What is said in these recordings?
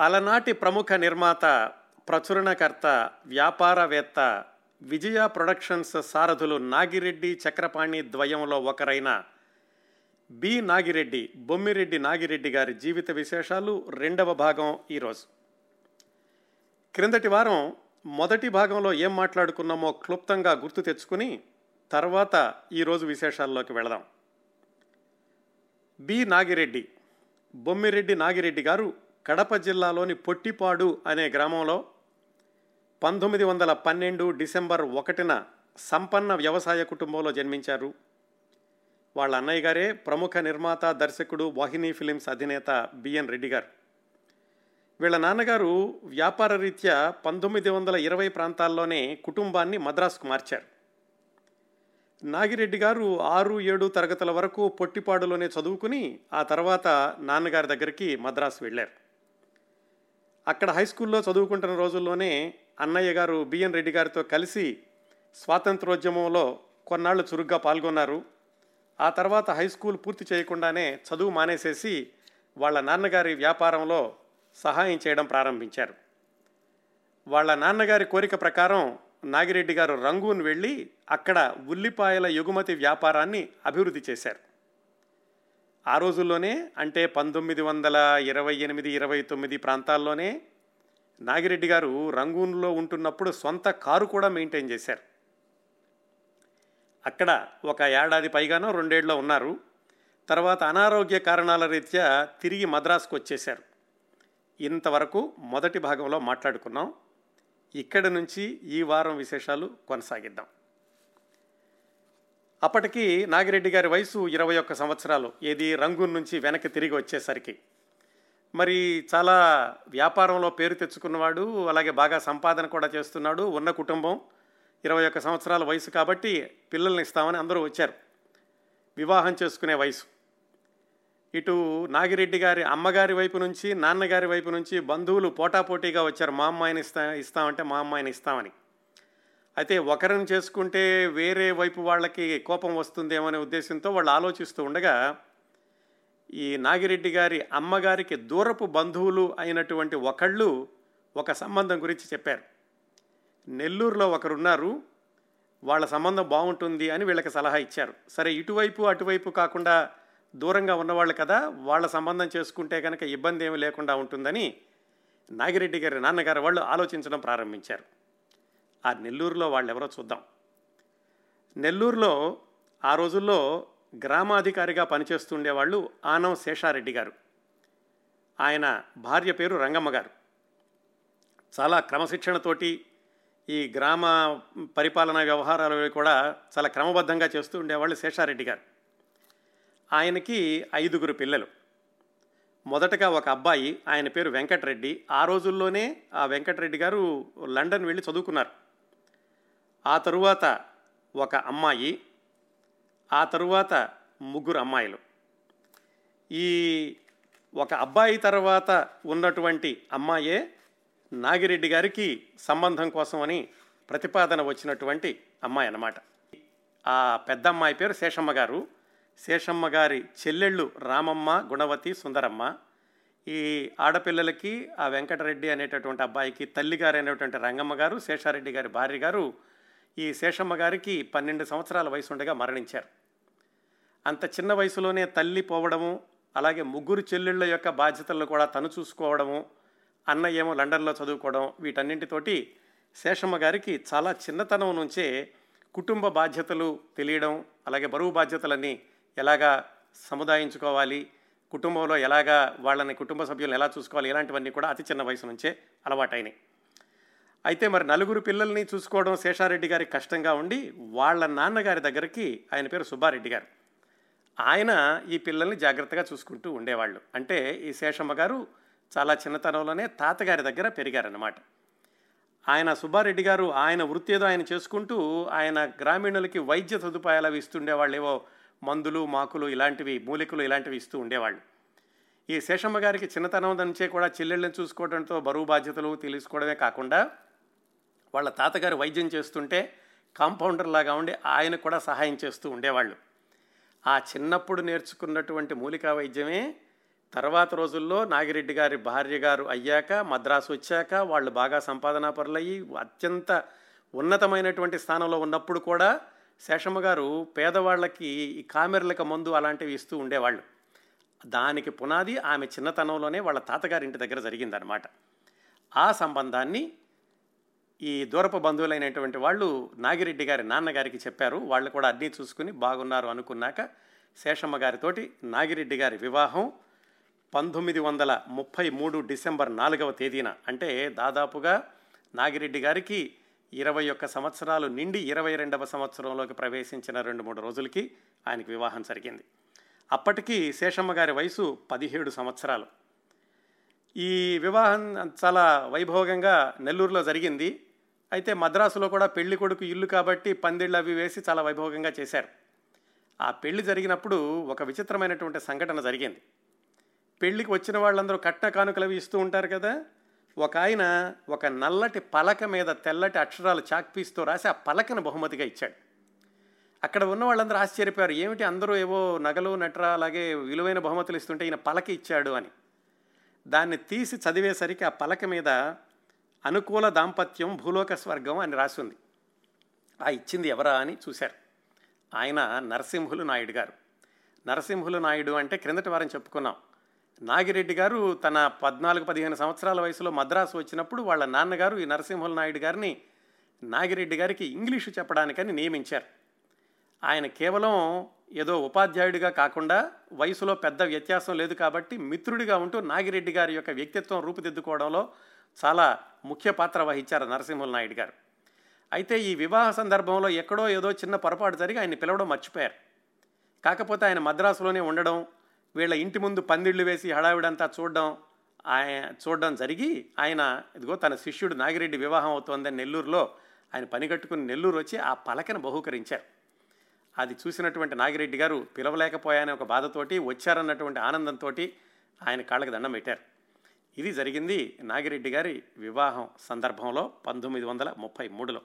అలనాటి ప్రముఖ నిర్మాత ప్రచురణకర్త వ్యాపారవేత్త విజయ ప్రొడక్షన్స్ సారథులు నాగిరెడ్డి చక్రపాణి ద్వయంలో ఒకరైన బి. నాగిరెడ్డి బొమ్మిరెడ్డి నాగిరెడ్డి గారి జీవిత విశేషాలు రెండవ భాగం ఈరోజు. క్రిందటి వారం మొదటి భాగంలో ఏం మాట్లాడుకున్నామో క్లుప్తంగా గుర్తు తెచ్చుకుని తర్వాత ఈరోజు విశేషాల్లోకి వెళదాం. బి. నాగిరెడ్డి బొమ్మిరెడ్డి నాగిరెడ్డి గారు కడప జిల్లాలోని పొట్టిపాడు అనే గ్రామంలో పంతొమ్మిది వందల పన్నెండు డిసెంబర్ ఒకటిన సంపన్న వ్యవసాయ కుటుంబంలో జన్మించారు. వాళ్ళ అన్నయ్య గారే ప్రముఖ నిర్మాత దర్శకుడు వాహిని ఫిలిమ్స్ అధినేత బిఎన్ రెడ్డి గారు. వీళ్ళ నాన్నగారు వ్యాపార రీత్యా పంతొమ్మిది వందల ఇరవై ప్రాంతాల్లోనే కుటుంబాన్ని మద్రాసుకు మార్చారు. నాగిరెడ్డి గారు ఆరు ఏడు తరగతుల వరకు పొట్టిపాడులోనే చదువుకుని ఆ తర్వాత నాన్నగారి దగ్గరికి మద్రాసు వెళ్ళారు. అక్కడ హై స్కూల్లో చదువుకుంటున్న రోజుల్లోనే అన్నయ్య గారు బిఎన్ రెడ్డి గారితో కలిసి స్వాతంత్రోద్యమంలో కొన్నాళ్ళు చురుగ్గా పాల్గొన్నారు. ఆ తర్వాత హై స్కూల్ పూర్తి చేయకుండానే చదువు మానేసేసి వాళ్ళ నాన్నగారి వ్యాపారంలో సహాయం చేయడం ప్రారంభించారు. వాళ్ళ నాన్నగారి కోరిక ప్రకారం నాగిరెడ్డి గారు రంగూన్ వెళ్ళి అక్కడ ఉల్లిపాయల ఎగుమతి వ్యాపారాన్ని అభివృద్ధి చేశారు. ఆ రోజుల్లోనే అంటే పంతొమ్మిది వందల ఇరవై ఎనిమిది ఇరవై తొమ్మిది ప్రాంతాల్లోనే నాగిరెడ్డి గారు రంగూన్లో ఉంటున్నప్పుడు సొంత కారు కూడా మెయింటైన్ చేశారు. అక్కడ ఒక ఏడాది పైగానో రెండేళ్ళలో ఉన్నారు. తర్వాత అనారోగ్య కారణాల రీత్యా తిరిగి మద్రాసుకు వచ్చేశారు ఇంతవరకు మొదటి భాగంలో మాట్లాడుకున్నాం. ఇక్కడ నుంచి ఈ వారం విశేషాలు కొనసాగిద్దాం. అప్పటికి నాగిరెడ్డి గారి వయసు ఇరవై ఒక్క సంవత్సరాలు. ఏది రంగూన్ నుంచి వెనక్కి తిరిగి వచ్చేసరికి. మరి చాలా వ్యాపారంలో పేరు తెచ్చుకున్నవాడు అలాగే బాగా సంపాదన కూడా చేస్తున్నాడు ఉన్న కుటుంబం ఇరవై ఒక్క సంవత్సరాల వయసు కాబట్టి పిల్లల్ని ఇస్తామని అందరూ వచ్చారు. వివాహం చేసుకునే వయసు. ఇటు నాగిరెడ్డి గారి అమ్మగారి వైపు నుంచి నాన్నగారి వైపు నుంచి బంధువులు పోటాపోటీగా వచ్చారు. మా అమ్మాయిని ఇస్తా ఇస్తామంటే మా అమ్మాయిని ఇస్తామని. అయితే ఒకరిని చేసుకుంటే వేరే వైపు వాళ్ళకి కోపం వస్తుందేమో అనే ఉద్దేశంతో వాళ్ళు ఆలోచిస్తూ ఉండగా ఈ నాగిరెడ్డి గారి అమ్మగారికి దూరపు బంధువులు అయినటువంటి ఒకళ్ళు ఒక సంబంధం గురించి చెప్పారు. నెల్లూరులో ఒకరున్నారు వాళ్ళ సంబంధం బాగుంటుంది అని వీళ్ళకి సలహా ఇచ్చారు. సరే ఇటువైపు అటువైపు కాకుండా దూరంగా ఉన్నవాళ్ళు కదా వాళ్ళ సంబంధం చేసుకుంటే కనుక ఇబ్బంది ఏమీ లేకుండా ఉంటుందని నాగిరెడ్డి గారి నాన్నగారు వాళ్ళు ఆలోచించడం ప్రారంభించారు. ఆ నెల్లూరులో వాళ్ళు ఎవరో చూద్దాం. నెల్లూరులో ఆ రోజుల్లో గ్రామాధికారిగా పనిచేస్తుండేవాళ్ళు ఆనం శేషారెడ్డి గారు. ఆయన భార్య పేరు రంగమ్మ గారు. చాలా క్రమశిక్షణతోటి ఈ గ్రామ పరిపాలనా వ్యవహారాలు కూడా చాలా క్రమబద్ధంగా చేస్తూ ఉండేవాళ్ళు శేషారెడ్డి గారు. ఆయనకి ఐదుగురు పిల్లలు. మొదటగా ఒక అబ్బాయి ఆయన పేరు వెంకటరెడ్డి. ఆ రోజుల్లోనే ఆ వెంకటరెడ్డి గారు లండన్ వెళ్ళి చదువుకున్నారు. ఆ తరువాత ఒక అమ్మాయి ఆ తరువాత ముగ్గురు అమ్మాయిలు. ఈ ఒక అబ్బాయి తర్వాత ఉన్నటువంటి అమ్మాయే నాగిరెడ్డి గారికి సంబంధం కోసమని ప్రతిపాదన వచ్చినటువంటి అమ్మాయి అన్నమాట. ఆ పెద్ద అమ్మాయి పేరు శేషమ్మ గారు. శేషమ్మ గారి చెల్లెళ్ళు రామమ్మ గుణవతి సుందరమ్మ. ఈ ఆడపిల్లలకి ఆ వెంకటరెడ్డి అనేటటువంటి అబ్బాయికి తల్లిగారు అనేటువంటి రంగమ్మ గారు శేషారెడ్డి గారి భార్య గారు ఈ శేషమ్మ గారికి పన్నెండు సంవత్సరాల వయసు ఉండగా మరణించారు. అంత చిన్న వయసులోనే తల్లి పోవడము అలాగే ముగ్గురు చెల్లెళ్ళ యొక్క బాధ్యతలను కూడా తను చూసుకోవడము అన్న ఏమో లండన్లో చదువుకోవడం వీటన్నింటితోటి శేషమ్మ గారికి చాలా చిన్నతనం నుంచే కుటుంబ బాధ్యతలు తెలియడం అలాగే బరువు బాధ్యతలని ఎలాగా సముదాయించుకోవాలి కుటుంబంలో ఎలాగా వాళ్ళని కుటుంబ సభ్యులను ఎలా చూసుకోవాలి ఇలాంటివన్నీ కూడా అతి చిన్న వయసు నుంచే అలవాటైనాయి. అయితే మరి నలుగురు పిల్లల్ని చూసుకోవడం శేషారెడ్డి గారికి కష్టంగా ఉండి వాళ్ళ నాన్నగారి దగ్గరికి ఆయన పేరు సుబ్బారెడ్డి గారు. ఆయన ఈ పిల్లల్ని జాగ్రత్తగా చూసుకుంటూ ఉండేవాళ్ళు. అంటే ఈ శేషమ్మ గారు చాలా చిన్నతనంలోనే తాతగారి దగ్గర పెరిగారన్నమాట. ఆయన సుబ్బారెడ్డి గారు ఆయన వృత్తి ఏదో ఆయన చేసుకుంటూ ఆయన గ్రామీణులకి వైద్య సదుపాయాలు అవి ఇస్తుండేవాళ్ళు ఏవో మందులు మాకులు ఇలాంటివి మూలికలు ఇలాంటివి ఇస్తూ ఉండేవాళ్ళు. ఈ శేషమ్మ గారికి చిన్నతనం నుంచే కూడా చెల్లెళ్ళని చూసుకోవడంతో బరువు బాధ్యతలు తెలుసుకోవడమే కాకుండా వాళ్ళ తాతగారు వైద్యం చేస్తుంటే కాంపౌండర్ లాగా ఉండి ఆయన కూడా సహాయం చేస్తూ ఉండేవాళ్ళు. ఆ చిన్నప్పుడు నేర్చుకున్నటువంటి మూలికా వైద్యమే తర్వాత రోజుల్లో నాగిరెడ్డి గారి భార్య గారు అయ్యాక మద్రాసు వచ్చాక వాళ్ళు బాగా సంపాదనా పరులయ్యి అత్యంత ఉన్నతమైనటువంటి స్థానంలో ఉన్నప్పుడు కూడా శేషమ్మ గారు పేదవాళ్ళకి ఈ కామెర్లక మందు అలాంటివి ఇస్తూ ఉండేవాళ్ళు. దానికి పునాది ఆమె చిన్నతనంలోనే వాళ్ళ తాతగారి ఇంటి దగ్గర జరిగిందనమాట ఆ సంబంధాన్ని ఈ దూరపు బంధువులైనటువంటి వాళ్ళు నాగిరెడ్డి గారి నాన్నగారికి చెప్పారు. వాళ్ళు కూడా అన్నీ చూసుకుని బాగున్నారు అనుకున్నాక శేషమ్మ గారితోటి నాగిరెడ్డి గారి వివాహం పంతొమ్మిది వందల ముప్పై మూడు డిసెంబర్ నాలుగవ తేదీన. అంటే దాదాపుగా నాగిరెడ్డి గారికి ఇరవై ఒక్క సంవత్సరాలు నిండి ఇరవై రెండవ సంవత్సరంలోకి ప్రవేశించిన రెండు మూడు రోజులకి ఆయనకి వివాహం జరిగింది. అప్పటికి శేషమ్మ గారి వయసు పదిహేడు సంవత్సరాలు. ఈ వివాహం చాలా వైభోగంగా నెల్లూరులో జరిగింది. అయితే మద్రాసులో కూడా పెళ్ళి కొడుకు ఇల్లు కాబట్టి పందిళ్ళు అవి వేసి చాలా వైభోగంగా చేశారు. ఆ పెళ్ళి జరిగినప్పుడు ఒక విచిత్రమైనటువంటి సంఘటన జరిగింది. పెళ్ళికి వచ్చిన వాళ్ళందరూ కట్న కానుకలు అవి ఇస్తూ ఉంటారు కదా? ఒక ఆయన ఒక నల్లటి పలక మీద తెల్లటి అక్షరాలు చాక్పీస్తో రాసి ఆ పలకను బహుమతిగా ఇచ్చాడు. అక్కడ ఉన్న వాళ్ళందరూ ఆశ్చర్యపోయారు. ఏమిటి అందరూ ఏవో నగలు నట్ర అలాగే విలువైన బహుమతులు ఇస్తుంటే ఈయన పలక ఇచ్చాడు అని. దాన్ని తీసి చదివేసరికి ఆ పలక మీద అనుకూల దాంపత్యం భూలోక స్వర్గం అని రాసి ఉంది ఆ ఇచ్చింది ఎవరా అని చూశారు. ఆయన నరసింహులు నాయుడు గారు. నరసింహులు నాయుడు అంటే క్రిందటి వారం చెప్పుకున్నాం. నాగిరెడ్డి గారు తన పద్నాలుగు పదిహేను సంవత్సరాల వయసులో మద్రాసు వచ్చినప్పుడు వాళ్ళ నాన్నగారు ఈ నరసింహుల నాయుడు గారిని నాగిరెడ్డి గారికి ఇంగ్లీషు చెప్పడానికని నియమించారు. ఆయన కేవలం ఏదో ఉపాధ్యాయుడిగా కాకుండా వయసులో పెద్ద వ్యత్యాసం లేదు కాబట్టి మిత్రుడిగా ఉంటూ నాగిరెడ్డి గారి యొక్క వ్యక్తిత్వం రూపుదిద్దుకోవడంలో చాలా ముఖ్య పాత్ర వహించారు నరసింహుల నాయుడు గారు. అయితే ఈ వివాహ సందర్భంలో ఎక్కడో ఏదో చిన్న పొరపాటు జరిగి ఆయన పిలవడం మర్చిపోయారు. కాకపోతే ఆయన మద్రాసులోనే ఉండడం వీళ్ళ ఇంటి ముందు పందిళ్ళు వేసి హడావిడంతా చూడడం ఆయన చూడడం జరిగి ఆయన ఇదిగో తన శిష్యుడు నాగిరెడ్డి వివాహం అవుతోందని నెల్లూరులో ఆయన పని కట్టుకుని నెల్లూరు వచ్చి ఆ పలకను బహూకరించారు. అది చూసినటువంటి నాగిరెడ్డి గారు పిలవలేకపోయానే ఒక బాధతోటి వచ్చారన్నటువంటి ఆనందంతో ఆయన కాళ్ళకి దండం పెట్టారు. ఇది జరిగింది నాగిరెడ్డి గారి వివాహం సందర్భంలో పంతొమ్మిది వందల ముప్పై మూడులో.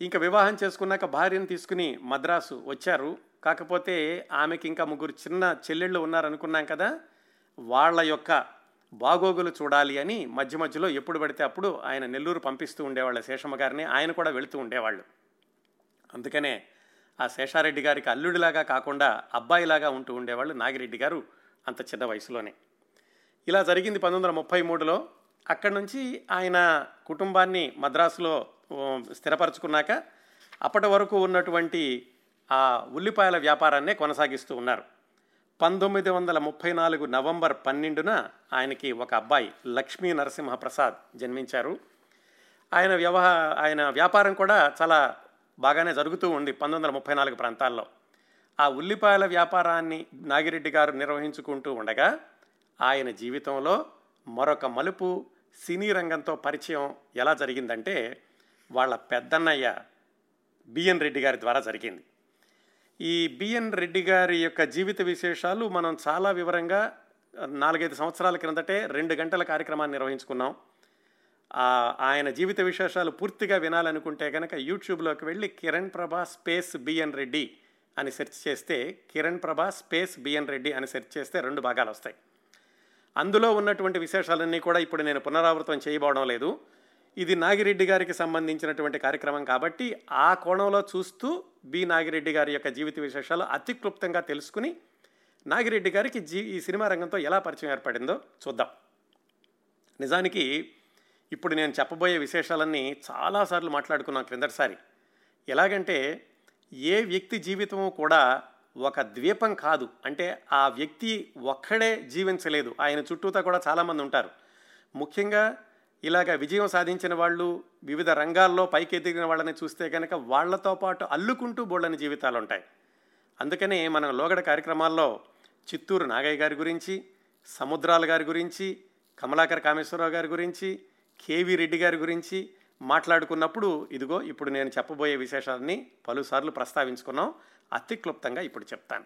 ఇంకా వివాహం చేసుకున్నాక భార్యను తీసుకుని మద్రాసు వచ్చారు. కాకపోతే ఆమెకి ఇంకా ముగ్గురు చిన్న చెల్లెళ్ళు ఉన్నారనుకున్నాం కదా వాళ్ళ యొక్క బాగోగులు చూడాలి అని మధ్య మధ్యలో ఎప్పుడు పడితే అప్పుడు ఆయన నెల్లూరు పంపిస్తూ ఉండేవాళ్ళ శేషమ్మ గారిని ఆయన కూడా వెళుతూ ఉండేవాళ్ళు. అందుకనే ఆ శేషారెడ్డి గారికి అల్లుడిలాగా కాకుండా అబ్బాయిలాగా ఉంటూ ఉండేవాళ్ళు నాగిరెడ్డి గారు అంత చిన్న వయసులోనే. ఇలా జరిగింది పంతొమ్మిది వందల ముప్పై మూడులో. అక్కడి నుంచి ఆయన కుటుంబాన్ని మద్రాసులో స్థిరపరచుకున్నాక అప్పటి వరకు ఉన్నటువంటి ఆ ఉల్లిపాయల వ్యాపారాన్నే కొనసాగిస్తూ ఉన్నారు. పంతొమ్మిది వందల ముప్పై నాలుగు నవంబర్ పన్నెండున ఆయనకి ఒక అబ్బాయి లక్ష్మీ నరసింహప్రసాద్ జన్మించారు. ఆయన వ్యవహ ఆయన వ్యాపారం కూడా చాలా బాగానే జరుగుతూ ఉంది పంతొమ్మిది వందల ముప్పై నాలుగు ప్రాంతాల్లో. ఆ ఉల్లిపాయల వ్యాపారాన్ని నాగిరెడ్డి గారు నిర్వహించుకుంటూ ఉండగా ఆయన జీవితంలో మరొక మలుపు సినీ రంగంతో పరిచయం ఎలా జరిగిందంటే వాళ్ళ పెద్దన్నయ్య బిఎన్ రెడ్డి గారి ద్వారా జరిగింది. ఈ బిఎన్ రెడ్డి గారి యొక్క జీవిత విశేషాలు మనం చాలా వివరంగా నాలుగైదు సంవత్సరాల క్రిందటే రెండు గంటల కార్యక్రమాన్ని నిర్వహించుకున్నాం. ఆయన జీవిత విశేషాలు పూర్తిగా వినాలనుకుంటే కనుక యూట్యూబ్లోకి వెళ్ళి కిరణ్ ప్రభా స్పేస్ బిఎన్ రెడ్డి అని సెర్చ్ చేస్తే కిరణ్ ప్రభా స్పేస్ బిఎన్ రెడ్డి అని సెర్చ్ చేస్తే రెండు భాగాలు వస్తాయి. అందులో ఉన్నటువంటి విశేషాలన్నీ కూడా ఇప్పుడు నేను పునరావృతం చేయబోవడం లేదు. ఇది నాగిరెడ్డి గారికి సంబంధించినటువంటి కార్యక్రమం కాబట్టి ఆ కోణంలో చూస్తూ బి నాగిరెడ్డి గారి యొక్క జీవిత విశేషాలు అతి క్లుప్తంగా తెలుసుకుని నాగిరెడ్డి గారికి జీ ఈ సినిమా రంగంతో ఎలా పరిచయం ఏర్పడిందో చూద్దాం. నిజానికి ఇప్పుడు నేను చెప్పబోయే విశేషాలన్నీ చాలాసార్లు మాట్లాడుకున్నాం క్రిందటిసారి. ఎలాగంటే ఏ వ్యక్తి జీవితము కూడా ఒక ద్వీపం కాదు. అంటే ఆ వ్యక్తి ఒక్కడే జీవించలేదు. ఆయన చుట్టూతా కూడా చాలామంది ఉంటారు. ముఖ్యంగా ఇలాగ విజయం సాధించిన వాళ్ళు వివిధ రంగాల్లో పైకి ఎదిగిన వాళ్ళని చూస్తే కనుక వాళ్ళతో పాటు అల్లుకుంటూ బోళ్ళని జీవితాలు ఉంటాయి. అందుకనే మనం లోగడ కార్యక్రమాల్లో చిత్తూరు నాగయ్య గారి గురించి సముద్రాల గారి గురించి కమలాకర్ కామేశ్వరరావు గారి గురించి కేవీ రెడ్డి గారి గురించి మాట్లాడుకున్నప్పుడు ఇదిగో ఇప్పుడు నేను చెప్పబోయే విశేషాలని పలుసార్లు ప్రస్తావించుకున్నాం. అతి క్లుప్తంగా ఇప్పుడు చెప్తాను.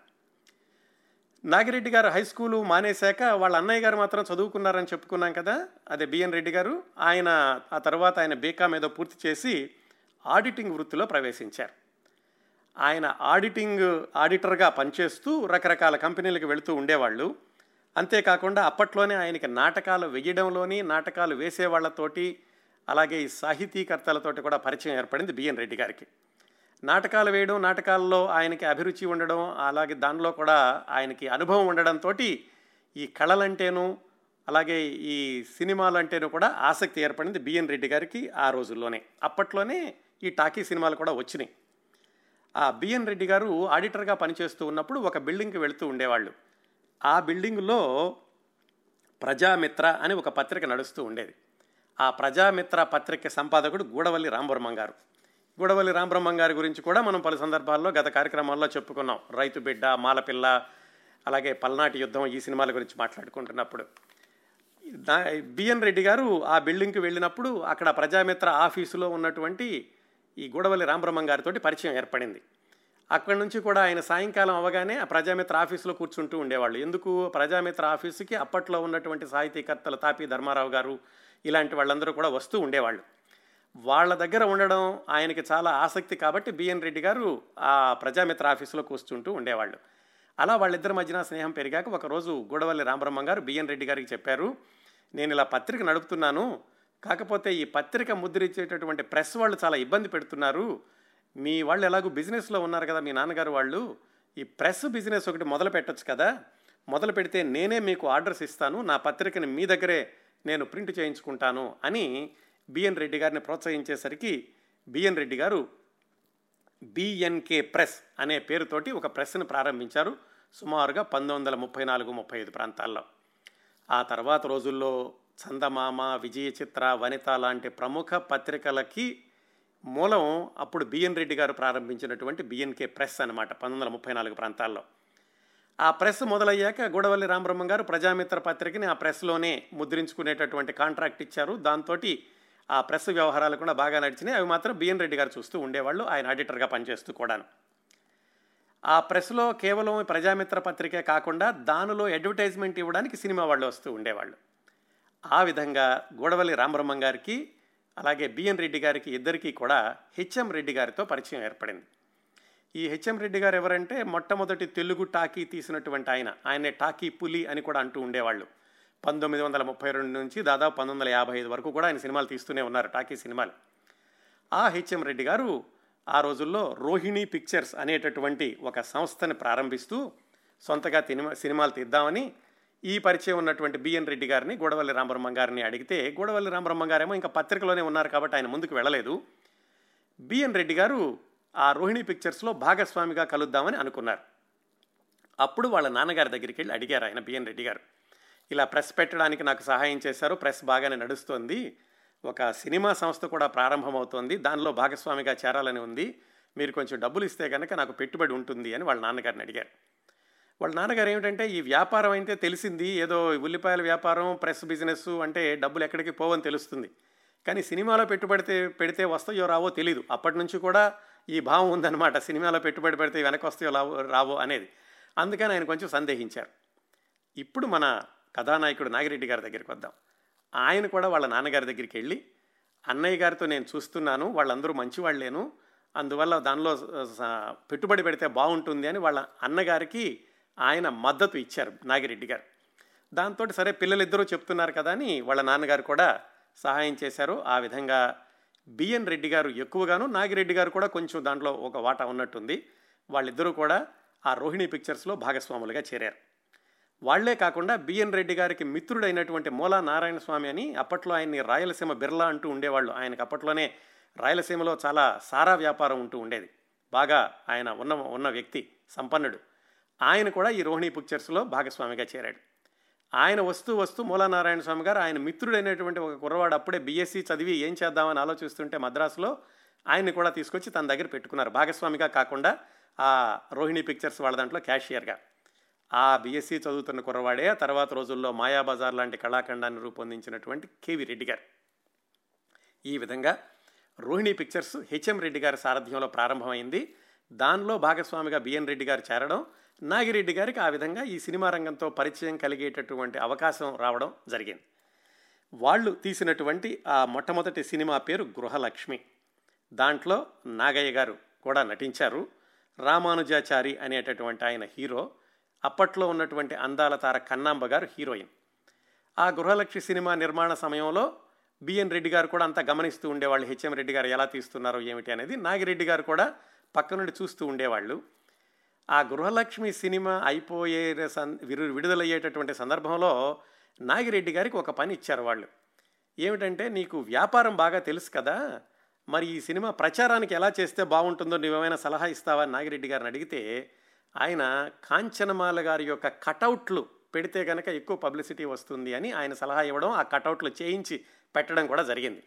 నాగిరెడ్డి గారు హై స్కూలు మానేశాక వాళ్ళ అన్నయ్య గారు మాత్రం చదువుకున్నారని చెప్పుకున్నాం కదా అదే బిఎన్ రెడ్డి గారు. ఆయన ఆ తర్వాత ఆయన బీకామ్ ఏదో పూర్తి చేసి ఆడిటింగ్ వృత్తిలో ప్రవేశించారు. ఆయన ఆడిటింగ్ ఆడిటర్గా పనిచేస్తూ రకరకాల కంపెనీలకు వెళుతూ ఉండేవాళ్ళు. అంతేకాకుండా అప్పట్లోనే ఆయనకి నాటకాలు వేయడంలోని నాటకాలు వేసే వాళ్ళతోటి అలాగే ఈ సాహితీకర్తలతోటి కూడా పరిచయం ఏర్పడింది బిఎన్ రెడ్డి గారికి. నాటకాలు వేయడం నాటకాల్లో ఆయనకి అభిరుచి ఉండడం అలాగే దానిలో కూడా ఆయనకి అనుభవం ఉండడంతో ఈ కళలంటేను అలాగే ఈ సినిమాలంటేనూ కూడా ఆసక్తి ఏర్పడింది బిఎన్ రెడ్డి గారికి ఆ రోజుల్లోనే. అప్పట్లోనే ఈ టాకీ సినిమాలు కూడా వచ్చినాయి. ఆ బిఎన్ రెడ్డి గారు ఆడిటర్గా పనిచేస్తూ ఉన్నప్పుడు ఒక బిల్డింగ్కి వెళుతూ ఉండేవాళ్ళు. ఆ బిల్డింగ్లో ప్రజామిత్ర అని ఒక పత్రిక నడుస్తూ ఉండేది. ఆ ప్రజామిత్ర పత్రిక సంపాదకుడు గూడవల్లి రాంబర్మ గారు. గూడవల్లి రామబ్రహ్మం గారి గురించి కూడా మనం పలు సందర్భాల్లో గత కార్యక్రమాల్లో చెప్పుకున్నాం. రైతు బిడ్డ మాలపిల్ల అలాగే పల్నాటి యుద్ధం ఈ సినిమాల గురించి మాట్లాడుకుంటున్నప్పుడు. దా- బిఎన్ రెడ్డి గారు ఆ బిల్డింగ్కి వెళ్ళినప్పుడు అక్కడ ప్రజామిత్ర ఆఫీసులో ఉన్నటువంటి ఈ గూడవల్లి రామబ్రహ్మం గారితో పరిచయం ఏర్పడింది. అక్కడి నుంచి కూడా ఆయన సాయంకాలం అవగానే ఆ ప్రజామిత్ర ఆఫీసులో కూర్చుంటూ ఉండేవాళ్ళు. ఎందుకు? ప్రజామిత్ర ఆఫీసుకి అప్పట్లో ఉన్నటువంటి సాహితీకర్తలు తాపి ధర్మారావు గారు ఇలాంటి వాళ్ళందరూ కూడా వస్తూ ఉండేవాళ్ళు. వాళ్ళ దగ్గర ఉండడం ఆయనకి చాలా ఆసక్తి కాబట్టి బిఎన్ రెడ్డి గారు ఆ ప్రజామిత్ర ఆఫీసులో కూర్చుంటూ ఉండేవాళ్ళు. అలా వాళ్ళిద్దరి మధ్యన స్నేహం పెరిగాక ఒకరోజు గూడవల్లి రామబ్రహ్మ గారు బిఎన్ రెడ్డి గారికి చెప్పారు నేను ఇలా పత్రిక నడుపుతున్నాను. కాకపోతే ఈ పత్రిక ముద్రించేటటువంటి ప్రెస్ వాళ్ళు చాలా ఇబ్బంది పెడుతున్నారు. మీ వాళ్ళు ఎలాగో బిజినెస్లో ఉన్నారు కదా మీ నాన్నగారు వాళ్ళు. ఈ ప్రెస్ బిజినెస్ ఒకటి మొదలు పెట్టొచ్చు కదా. మొదలు పెడితే నేనే మీకు ఆర్డర్స్ ఇస్తాను. నా పత్రికని మీ దగ్గరే నేను ప్రింట్ చేయించుకుంటాను అని బిఎన్ రెడ్డి గారిని ప్రోత్సహించేసరికి బిఎన్ రెడ్డి గారు బిఎన్కే ప్రెస్ అనే పేరుతోటి ఒక ప్రెస్ను ప్రారంభించారు సుమారుగా పంతొమ్మిది వందల ముప్పై నాలుగు ముప్పై ఐదు ప్రాంతాల్లో. ఆ తర్వాత రోజుల్లో చందమామ విజయ చిత్ర వనిత లాంటి ప్రముఖ పత్రికలకి మూలం అప్పుడు బిఎన్ రెడ్డి గారు ప్రారంభించినటువంటి బిఎన్కే ప్రెస్ అనమాట పంతొమ్మిది వందల ముప్పై నాలుగు ప్రాంతాల్లో. ఆ ప్రెస్ మొదలయ్యాక గూడవల్లి రామబ్రహ్మం గారు ప్రజామిత్ర పత్రికని ఆ ప్రెస్లోనే ముద్రించుకునేటటువంటి కాంట్రాక్ట్ ఇచ్చారు. దాంతో ఆ ప్రెస్ వ్యవహారాలు కూడా బాగా నడిచినాయి. అవి మాత్రం బిఎన్ రెడ్డి గారు చూస్తూ ఉండేవాళ్ళు. ఆయన ఆడిటర్గా పనిచేస్తూ కూడాను. ఆ ప్రెస్లో కేవలం ప్రజామిత్ర పత్రికే కాకుండా దానిలో అడ్వర్టైజ్మెంట్ ఇవ్వడానికి సినిమా వాళ్ళు వస్తూ ఉండేవాళ్ళు. ఆ విధంగా గూడవల్లి రామబ్రహ్మం గారికి అలాగే బిఎన్ రెడ్డి గారికి ఇద్దరికీ కూడా హెచ్ఎం రెడ్డి గారితో పరిచయం ఏర్పడింది. ఈ హెచ్ఎం రెడ్డి గారు ఎవరంటే మొట్టమొదటి తెలుగు టాకీ తీసినటువంటి ఆయన. ఆయనే టాకీ పులి అని కూడా అంటూ ఉండేవాళ్ళు. పంతొమ్మిది వందల ముప్పై రెండు నుంచి దాదాపు పంతొమ్మిది వందల యాభై ఐదు వరకు కూడా ఆయన సినిమాలు తీస్తూనే ఉన్నారు టాకీ సినిమాలు. ఆ హెచ్ఎం రెడ్డి గారు ఆ రోజుల్లో రోహిణి పిక్చర్స్ అనేటటువంటి ఒక సంస్థని ప్రారంభిస్తూ సొంతగా సినిమాలు తీద్దామని ఈ పరిచయం ఉన్నటువంటి బిఎన్ రెడ్డి గారిని గూడవల్లి రామబ్రహ్మ గారిని అడిగితే గూడవల్లి రామబ్రహ్మ గారేమో ఇంకా పత్రికలోనే ఉన్నారు కాబట్టి ఆయన ముందుకు వెళ్ళలేదు. బిఎన్ రెడ్డి గారు ఆ రోహిణి పిక్చర్స్లో భాగస్వామిగా కలుద్దామని అనుకున్నారు. అప్పుడు వాళ్ళ నాన్నగారి దగ్గరికి వెళ్ళి అడిగారు ఆయన బిఎన్ రెడ్డి గారు. ఇలా ప్రెస్ పెట్టడానికి నాకు సహాయం చేశారు. ప్రెస్ బాగానే నడుస్తోంది. ఒక సినిమా సంస్థ కూడా ప్రారంభమవుతోంది. దానిలో భాగస్వామిగా చేరాలని ఉంది. మీరు కొంచెం డబ్బులు ఇస్తే కనుక నాకు పెట్టుబడి ఉంటుంది అని వాళ్ళ నాన్నగారిని అడిగారు. వాళ్ళ నాన్నగారు ఏమిటంటే ఈ వ్యాపారం అయితే తెలిసింది. ఏదో ఉల్లిపాయల వ్యాపారం ప్రెస్ బిజినెస్ అంటే డబ్బులు ఎక్కడికి పోవని తెలుస్తుంది. కానీ సినిమాలో పెట్టుబడితే పెడితే వస్తాయో రావో తెలీదు. అప్పటి నుంచి కూడా ఈ భావం ఉందన్నమాట. సినిమాలో పెట్టుబడి పెడితే వెనక వస్తాయో రావో రావో అనేది. అందుకని ఆయన కొంచెం సందేహించారు. ఇప్పుడు మన కథానాయకుడు నాగిరెడ్డి గారి దగ్గరికి వద్దాం. ఆయన కూడా వాళ్ళ నాన్నగారి దగ్గరికి వెళ్ళి అన్నయ్య గారితో నేను చూస్తున్నాను వాళ్ళందరూ మంచివాళ్ళేను అందువల్ల దానిలో పెట్టుబడి పెడితే బాగుంటుంది అని వాళ్ళ అన్నగారికి ఆయన మద్దతు ఇచ్చారు నాగిరెడ్డి గారు. దాంతో సరే పిల్లలిద్దరూ చెప్తున్నారు కదా అని వాళ్ళ నాన్నగారు కూడా సహాయం చేశారు. ఆ విధంగా బిఎన్ రెడ్డి గారు ఎక్కువగాను నాగిరెడ్డి గారు కూడా కొంచెం దాంట్లో ఒక వాటా ఉన్నట్టుంది. వాళ్ళిద్దరూ కూడా ఆ రోహిణి పిక్చర్స్లో భాగస్వాములుగా చేరారు. వాళ్ళే కాకుండా బిఎన్ రెడ్డి గారికి మిత్రుడైనటువంటి మూలా నారాయణ స్వామి అని అప్పట్లో ఆయన్ని రాయలసీమ బిర్లా అంటూ ఉండేవాళ్ళు. ఆయనకు అప్పట్లోనే రాయలసీమలో చాలా సారా వ్యాపారం ఉంటూ ఉండేది. బాగా ఆయన ఉన్న ఉన్న వ్యక్తి సంపన్నుడు. ఆయన కూడా ఈ రోహిణి పిక్చర్స్లో భాగస్వామిగా చేరాడు. ఆయన వస్తూ వస్తూ మూలానారాయణ స్వామి గారు ఆయన మిత్రుడైనటువంటి ఒక కుర్రవాడు అప్పుడే బీఎస్సీ చదివి ఏం చేద్దామని ఆలోచిస్తుంటే మద్రాసులో ఆయన్ని కూడా తీసుకొచ్చి తన దగ్గర పెట్టుకున్నారు. భాగస్వామిగా కాకుండా ఆ రోహిణి పిక్చర్స్ వాళ్ళ దాంట్లో క్యాషియర్గా. ఆ బీఎస్సీ చదువుతున్న కుర్రవాడే తర్వాత రోజుల్లో మాయాబజార్ లాంటి కళాఖండాన్ని రూపొందించినటువంటి కేవి రెడ్డి గారు. ఈ విధంగా రోహిణి పిక్చర్స్ హెచ్ఎం రెడ్డి గారి సారథ్యంలో ప్రారంభమైంది. దానిలో భాగస్వామిగా బిఎన్ రెడ్డి గారు చేరడం నాగిరెడ్డి గారికి ఆ విధంగా ఈ సినిమా రంగంతో పరిచయం కలిగేటటువంటి అవకాశం రావడం జరిగింది. వాళ్ళు తీసినటువంటి ఆ మొట్టమొదటి సినిమా పేరు గృహలక్ష్మి. దాంట్లో నాగయ్య గారు కూడా నటించారు. రామానుజాచారి అనేటటువంటి ఆయన హీరో. అప్పట్లో ఉన్నటువంటి అందాల తార కన్నాంబ గారు హీరోయిన్. ఆ గృహలక్ష్మి సినిమా నిర్మాణ సమయంలో బిఎన్ రెడ్డి గారు కూడా అంతా గమనిస్తూ ఉండేవాళ్ళు. హెచ్ఎం రెడ్డి గారు ఎలా తీస్తున్నారో ఏమిటి అనేది నాగిరెడ్డి గారు కూడా పక్క నుండి చూస్తూ ఉండేవాళ్ళు. ఆ గృహలక్ష్మి సినిమా అయిపోయే సన్ విరు- విడుదలయ్యేటటువంటి సందర్భంలో నాగిరెడ్డి గారికి ఒక పని ఇచ్చారు వాళ్ళు. ఏమిటంటే నీకు వ్యాపారం బాగా తెలుసు కదా మరి ఈ సినిమా ప్రచారానికి ఎలా చేస్తే బాగుంటుందో నువ్వేమైనా సలహా ఇస్తావా? అని నాగిరెడ్డి గారిని అడిగితే ఆయన కాంచనమాల గారి యొక్క కటౌట్లు పెడితే కనుక ఎక్కువ పబ్లిసిటీ వస్తుంది అని ఆయన సలహా ఇవ్వడం ఆ కటౌట్లు చేయించి పెట్టడం కూడా జరిగింది.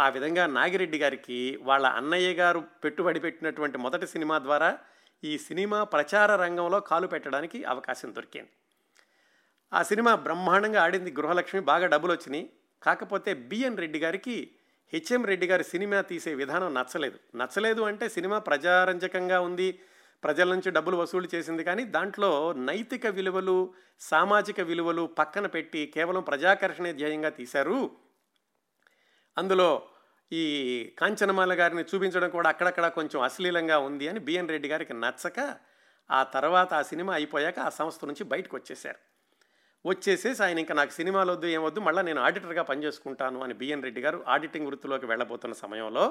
ఆ విధంగా నాగిరెడ్డి గారికి వాళ్ళ అన్నయ్య గారు పెట్టుబడి పెట్టినటువంటి మొదటి సినిమా ద్వారా ఈ సినిమా ప్రచార రంగంలో కాలు పెట్టడానికి అవకాశం దొరికింది. ఆ సినిమా బ్రహ్మాండంగా ఆడింది. గృహలక్ష్మి బాగా డబ్బులు వచ్చినాయి. కాకపోతే బిఎన్ రెడ్డి గారికి హెచ్ఎం రెడ్డి గారి సినిమా తీసే విధానం నచ్చలేదు. నచ్చలేదు అంటే సినిమా ప్రజారంజకంగా ఉంది. ప్రజల నుంచి డబ్బులు వసూలు చేసింది కానీ దాంట్లో నైతిక విలువలు సామాజిక విలువలు పక్కన పెట్టి కేవలం ప్రజాకర్షణే ధ్యేయంగా తీశారు. అందులో ఈ కాంచనమాల గారిని చూపించడం కూడా అక్కడక్కడ కొంచెం అశ్లీలంగా ఉంది అని బిఎన్ రెడ్డి గారికి నచ్చక ఆ తర్వాత ఆ సినిమా అయిపోయాక ఆ సంస్థ నుంచి బయటకు వచ్చేశారు. వచ్చేసేసి ఆయన ఇంకా నాకు సినిమాలు వద్దు ఏమొద్దు మళ్ళీ నేను ఆడిటర్గా పనిచేసుకుంటాను అని బిఎన్ రెడ్డి గారు ఆడిటింగ్ వృత్తిలోకి వెళ్ళబోతున్న సమయంలో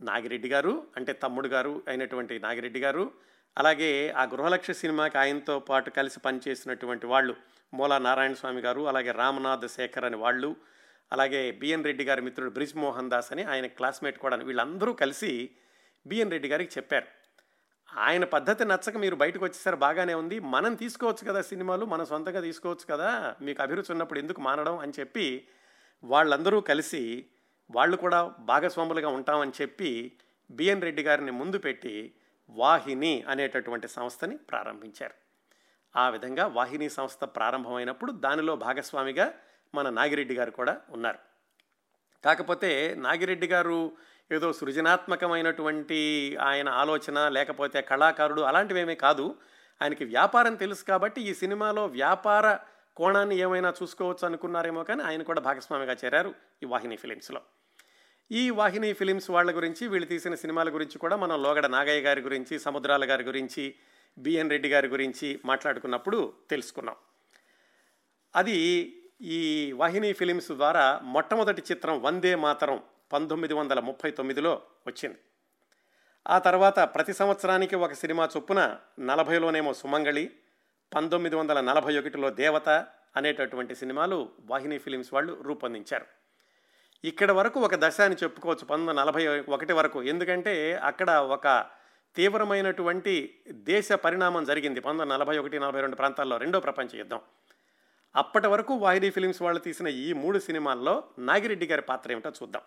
నాగిరెడ్డి గారు అంటే తమ్ముడు గారు అయినటువంటి నాగిరెడ్డి గారు అలాగే ఆ గృహలక్ష్య సినిమాకి ఆయనతో పాటు కలిసి పనిచేసినటువంటి వాళ్ళు మూలా నారాయణ స్వామి గారు అలాగే రామనాథ్ శేఖర్ అని వాళ్ళు అలాగే బిఎన్ రెడ్డి గారి మిత్రుడు బ్రిజ్ మోహన్ దాస్ అని ఆయన క్లాస్మేట్ కూడా వీళ్ళందరూ కలిసి బిఎన్ రెడ్డి గారికి చెప్పారు. ఆయన పద్ధతి నచ్చక మీరు బయటకు వచ్చేసారు బాగానే ఉంది. మనం తీసుకోవచ్చు కదా సినిమాలు మన సొంతంగా తీసుకోవచ్చు కదా మీకు అభిరుచి ఉన్నప్పుడు ఎందుకు మానడం అని చెప్పి వాళ్ళందరూ కలిసి వాళ్ళు కూడా భాగస్వాములుగా ఉంటామని చెప్పి బిఎన్ రెడ్డి గారిని ముందు పెట్టి వాహిని అనేటటువంటి సంస్థని ప్రారంభించారు. ఆ విధంగా వాహిని సంస్థ ప్రారంభమైనప్పుడు దానిలో భాగస్వామిగా మన నాగిరెడ్డి గారు కూడా ఉన్నారు. కాకపోతే నాగిరెడ్డి గారు ఏదో సృజనాత్మకమైనటువంటి ఆయన ఆలోచన లేకపోతే కళాకారుడు అలాంటివేమీ కాదు. ఆయనకి వ్యాపారం తెలుసు కాబట్టి ఈ సినిమాలో వ్యాపార కోణాన్ని ఏమైనా చూసుకోవచ్చు అనుకున్నారేమో కానీ ఆయన కూడా భాగస్వామిగా చేరారు ఈ వాహిని ఫిలిమ్స్లో. ఈ వాహిని ఫిలిమ్స్ వాళ్ళ గురించి వీళ్ళు తీసిన సినిమాల గురించి కూడా మనం లోగడ నాగయ్య గారి గురించి సముద్రాల గారి గురించి బిఎన్ రెడ్డి గారి గురించి మాట్లాడుకున్నప్పుడు తెలుసుకున్నాం. అది ఈ వాహిని ఫిలిమ్స్ ద్వారా మొట్టమొదటి చిత్రం వందే మాతరం పంతొమ్మిది వందల ముప్పై తొమ్మిదిలో వచ్చింది. ఆ తర్వాత ప్రతి సంవత్సరానికి ఒక సినిమా చొప్పున నలభైలోనేమో సుమంగళి పంతొమ్మిది వందల నలభై ఒకటిలో దేవత అనేటటువంటి సినిమాలు వాహిని ఫిలిమ్స్ వాళ్ళు రూపొందించారు. ఇక్కడ వరకు ఒక దశ అని చెప్పుకోవచ్చు పంతొమ్మిది నలభై ఒకటి వరకు. ఎందుకంటే అక్కడ ఒక తీవ్రమైనటువంటి దేశ పరిణామం జరిగింది పంతొమ్మిది నలభై ఒకటి నలభై రెండు ప్రాంతాల్లో రెండో ప్రపంచ యుద్ధం. అప్పటి వరకు వాహిని ఫిలిమ్స్ వాళ్ళు తీసిన ఈ మూడు సినిమాల్లో నాగిరెడ్డి గారి పాత్ర ఏమిటో చూద్దాం.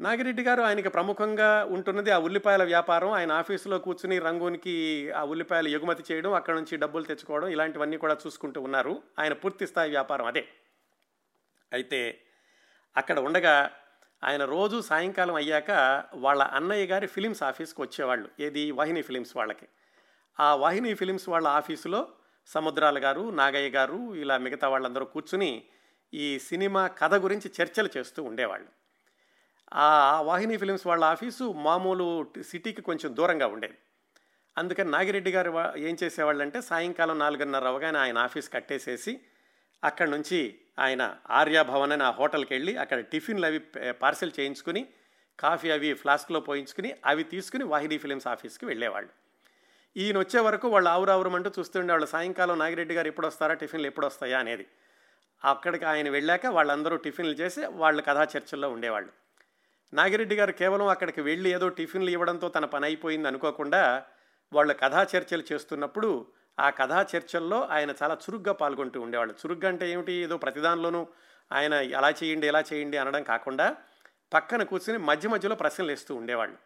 నాగిరెడ్డి గారు ఆయనకి ప్రముఖంగా ఉంటున్నది ఆ ఉల్లిపాయల వ్యాపారం. ఆయన ఆఫీసులో కూర్చుని రంగూన్కి ఆ ఉల్లిపాయలు ఎగుమతి చేయడం అక్కడ నుంచి డబ్బులు తెచ్చుకోవడం ఇలాంటివన్నీ కూడా చూసుకుంటూ ఉన్నారు. ఆయన పూర్తి స్థాయి వ్యాపారం అదే. అయితే అక్కడ ఉండగా ఆయన రోజు సాయంకాలం అయ్యాక వాళ్ళ అన్నయ్య గారి ఫిలిమ్స్ ఆఫీస్కి వచ్చేవాళ్ళు ఏది? వాహిని ఫిలిమ్స్ వాళ్ళకి. ఆ వాహిని ఫిలిమ్స్ వాళ్ళ ఆఫీసులో సముద్రాల గారు నాగయ్య గారు ఇలా మిగతా వాళ్ళందరూ కూర్చుని ఈ సినిమా కథ గురించి చర్చలు చేస్తూ ఉండేవాళ్ళు. ఆ వాహిని ఫిలిమ్స్ వాళ్ళ ఆఫీసు మామూలు సిటీకి కొంచెం దూరంగా ఉండేది. అందుకని నాగిరెడ్డి గారు ఏం చేసేవాళ్ళంటే సాయంకాలం నాలుగున్నర అవగానే ఆయన ఆఫీస్ కట్టేసేసి అక్కడి నుంచి ఆయన ఆర్యాభవన్ అని ఆ హోటల్కి వెళ్ళి అక్కడ టిఫిన్లు అవి పార్సెల్ చేయించుకుని కాఫీ అవి ఫ్లాస్క్లో పోయించుకుని అవి తీసుకుని వాహిని ఫిలిమ్స్ ఆఫీస్కి వెళ్ళేవాళ్ళు. ఈయన వచ్చే వరకు వాళ్ళు ఆవురావురమంటూ చూస్తుండేవాళ్ళు సాయంకాలం నాగిరెడ్డి గారు ఎప్పుడు వస్తారా టిఫిన్లు ఎప్పుడు వస్తాయా అనేది. అక్కడికి ఆయన వెళ్ళాక వాళ్ళందరూ టిఫిన్లు చేసి వాళ్ళ కథా చర్చల్లో ఉండేవాళ్ళు. నాగిరెడ్డి గారు కేవలం అక్కడికి వెళ్ళి ఏదో టిఫిన్లు ఇవ్వడంతో తన పని అయిపోయింది అనుకోకుండా వాళ్ళు కథా చర్చలు చేస్తున్నప్పుడు ఆ కథా చర్చల్లో ఆయన చాలా చురుగ్గా పాల్గొంటూ ఉండేవాళ్ళు. చురుగ్గా అంటే ఏమిటి? ఏదో ప్రతిదానిలోనూ ఆయన ఎలా చేయండి ఎలా చేయండి అనడం కాకుండా పక్కన కూర్చుని మధ్య మధ్యలో ప్రశ్నలు వేస్తూ ఉండేవాళ్ళు.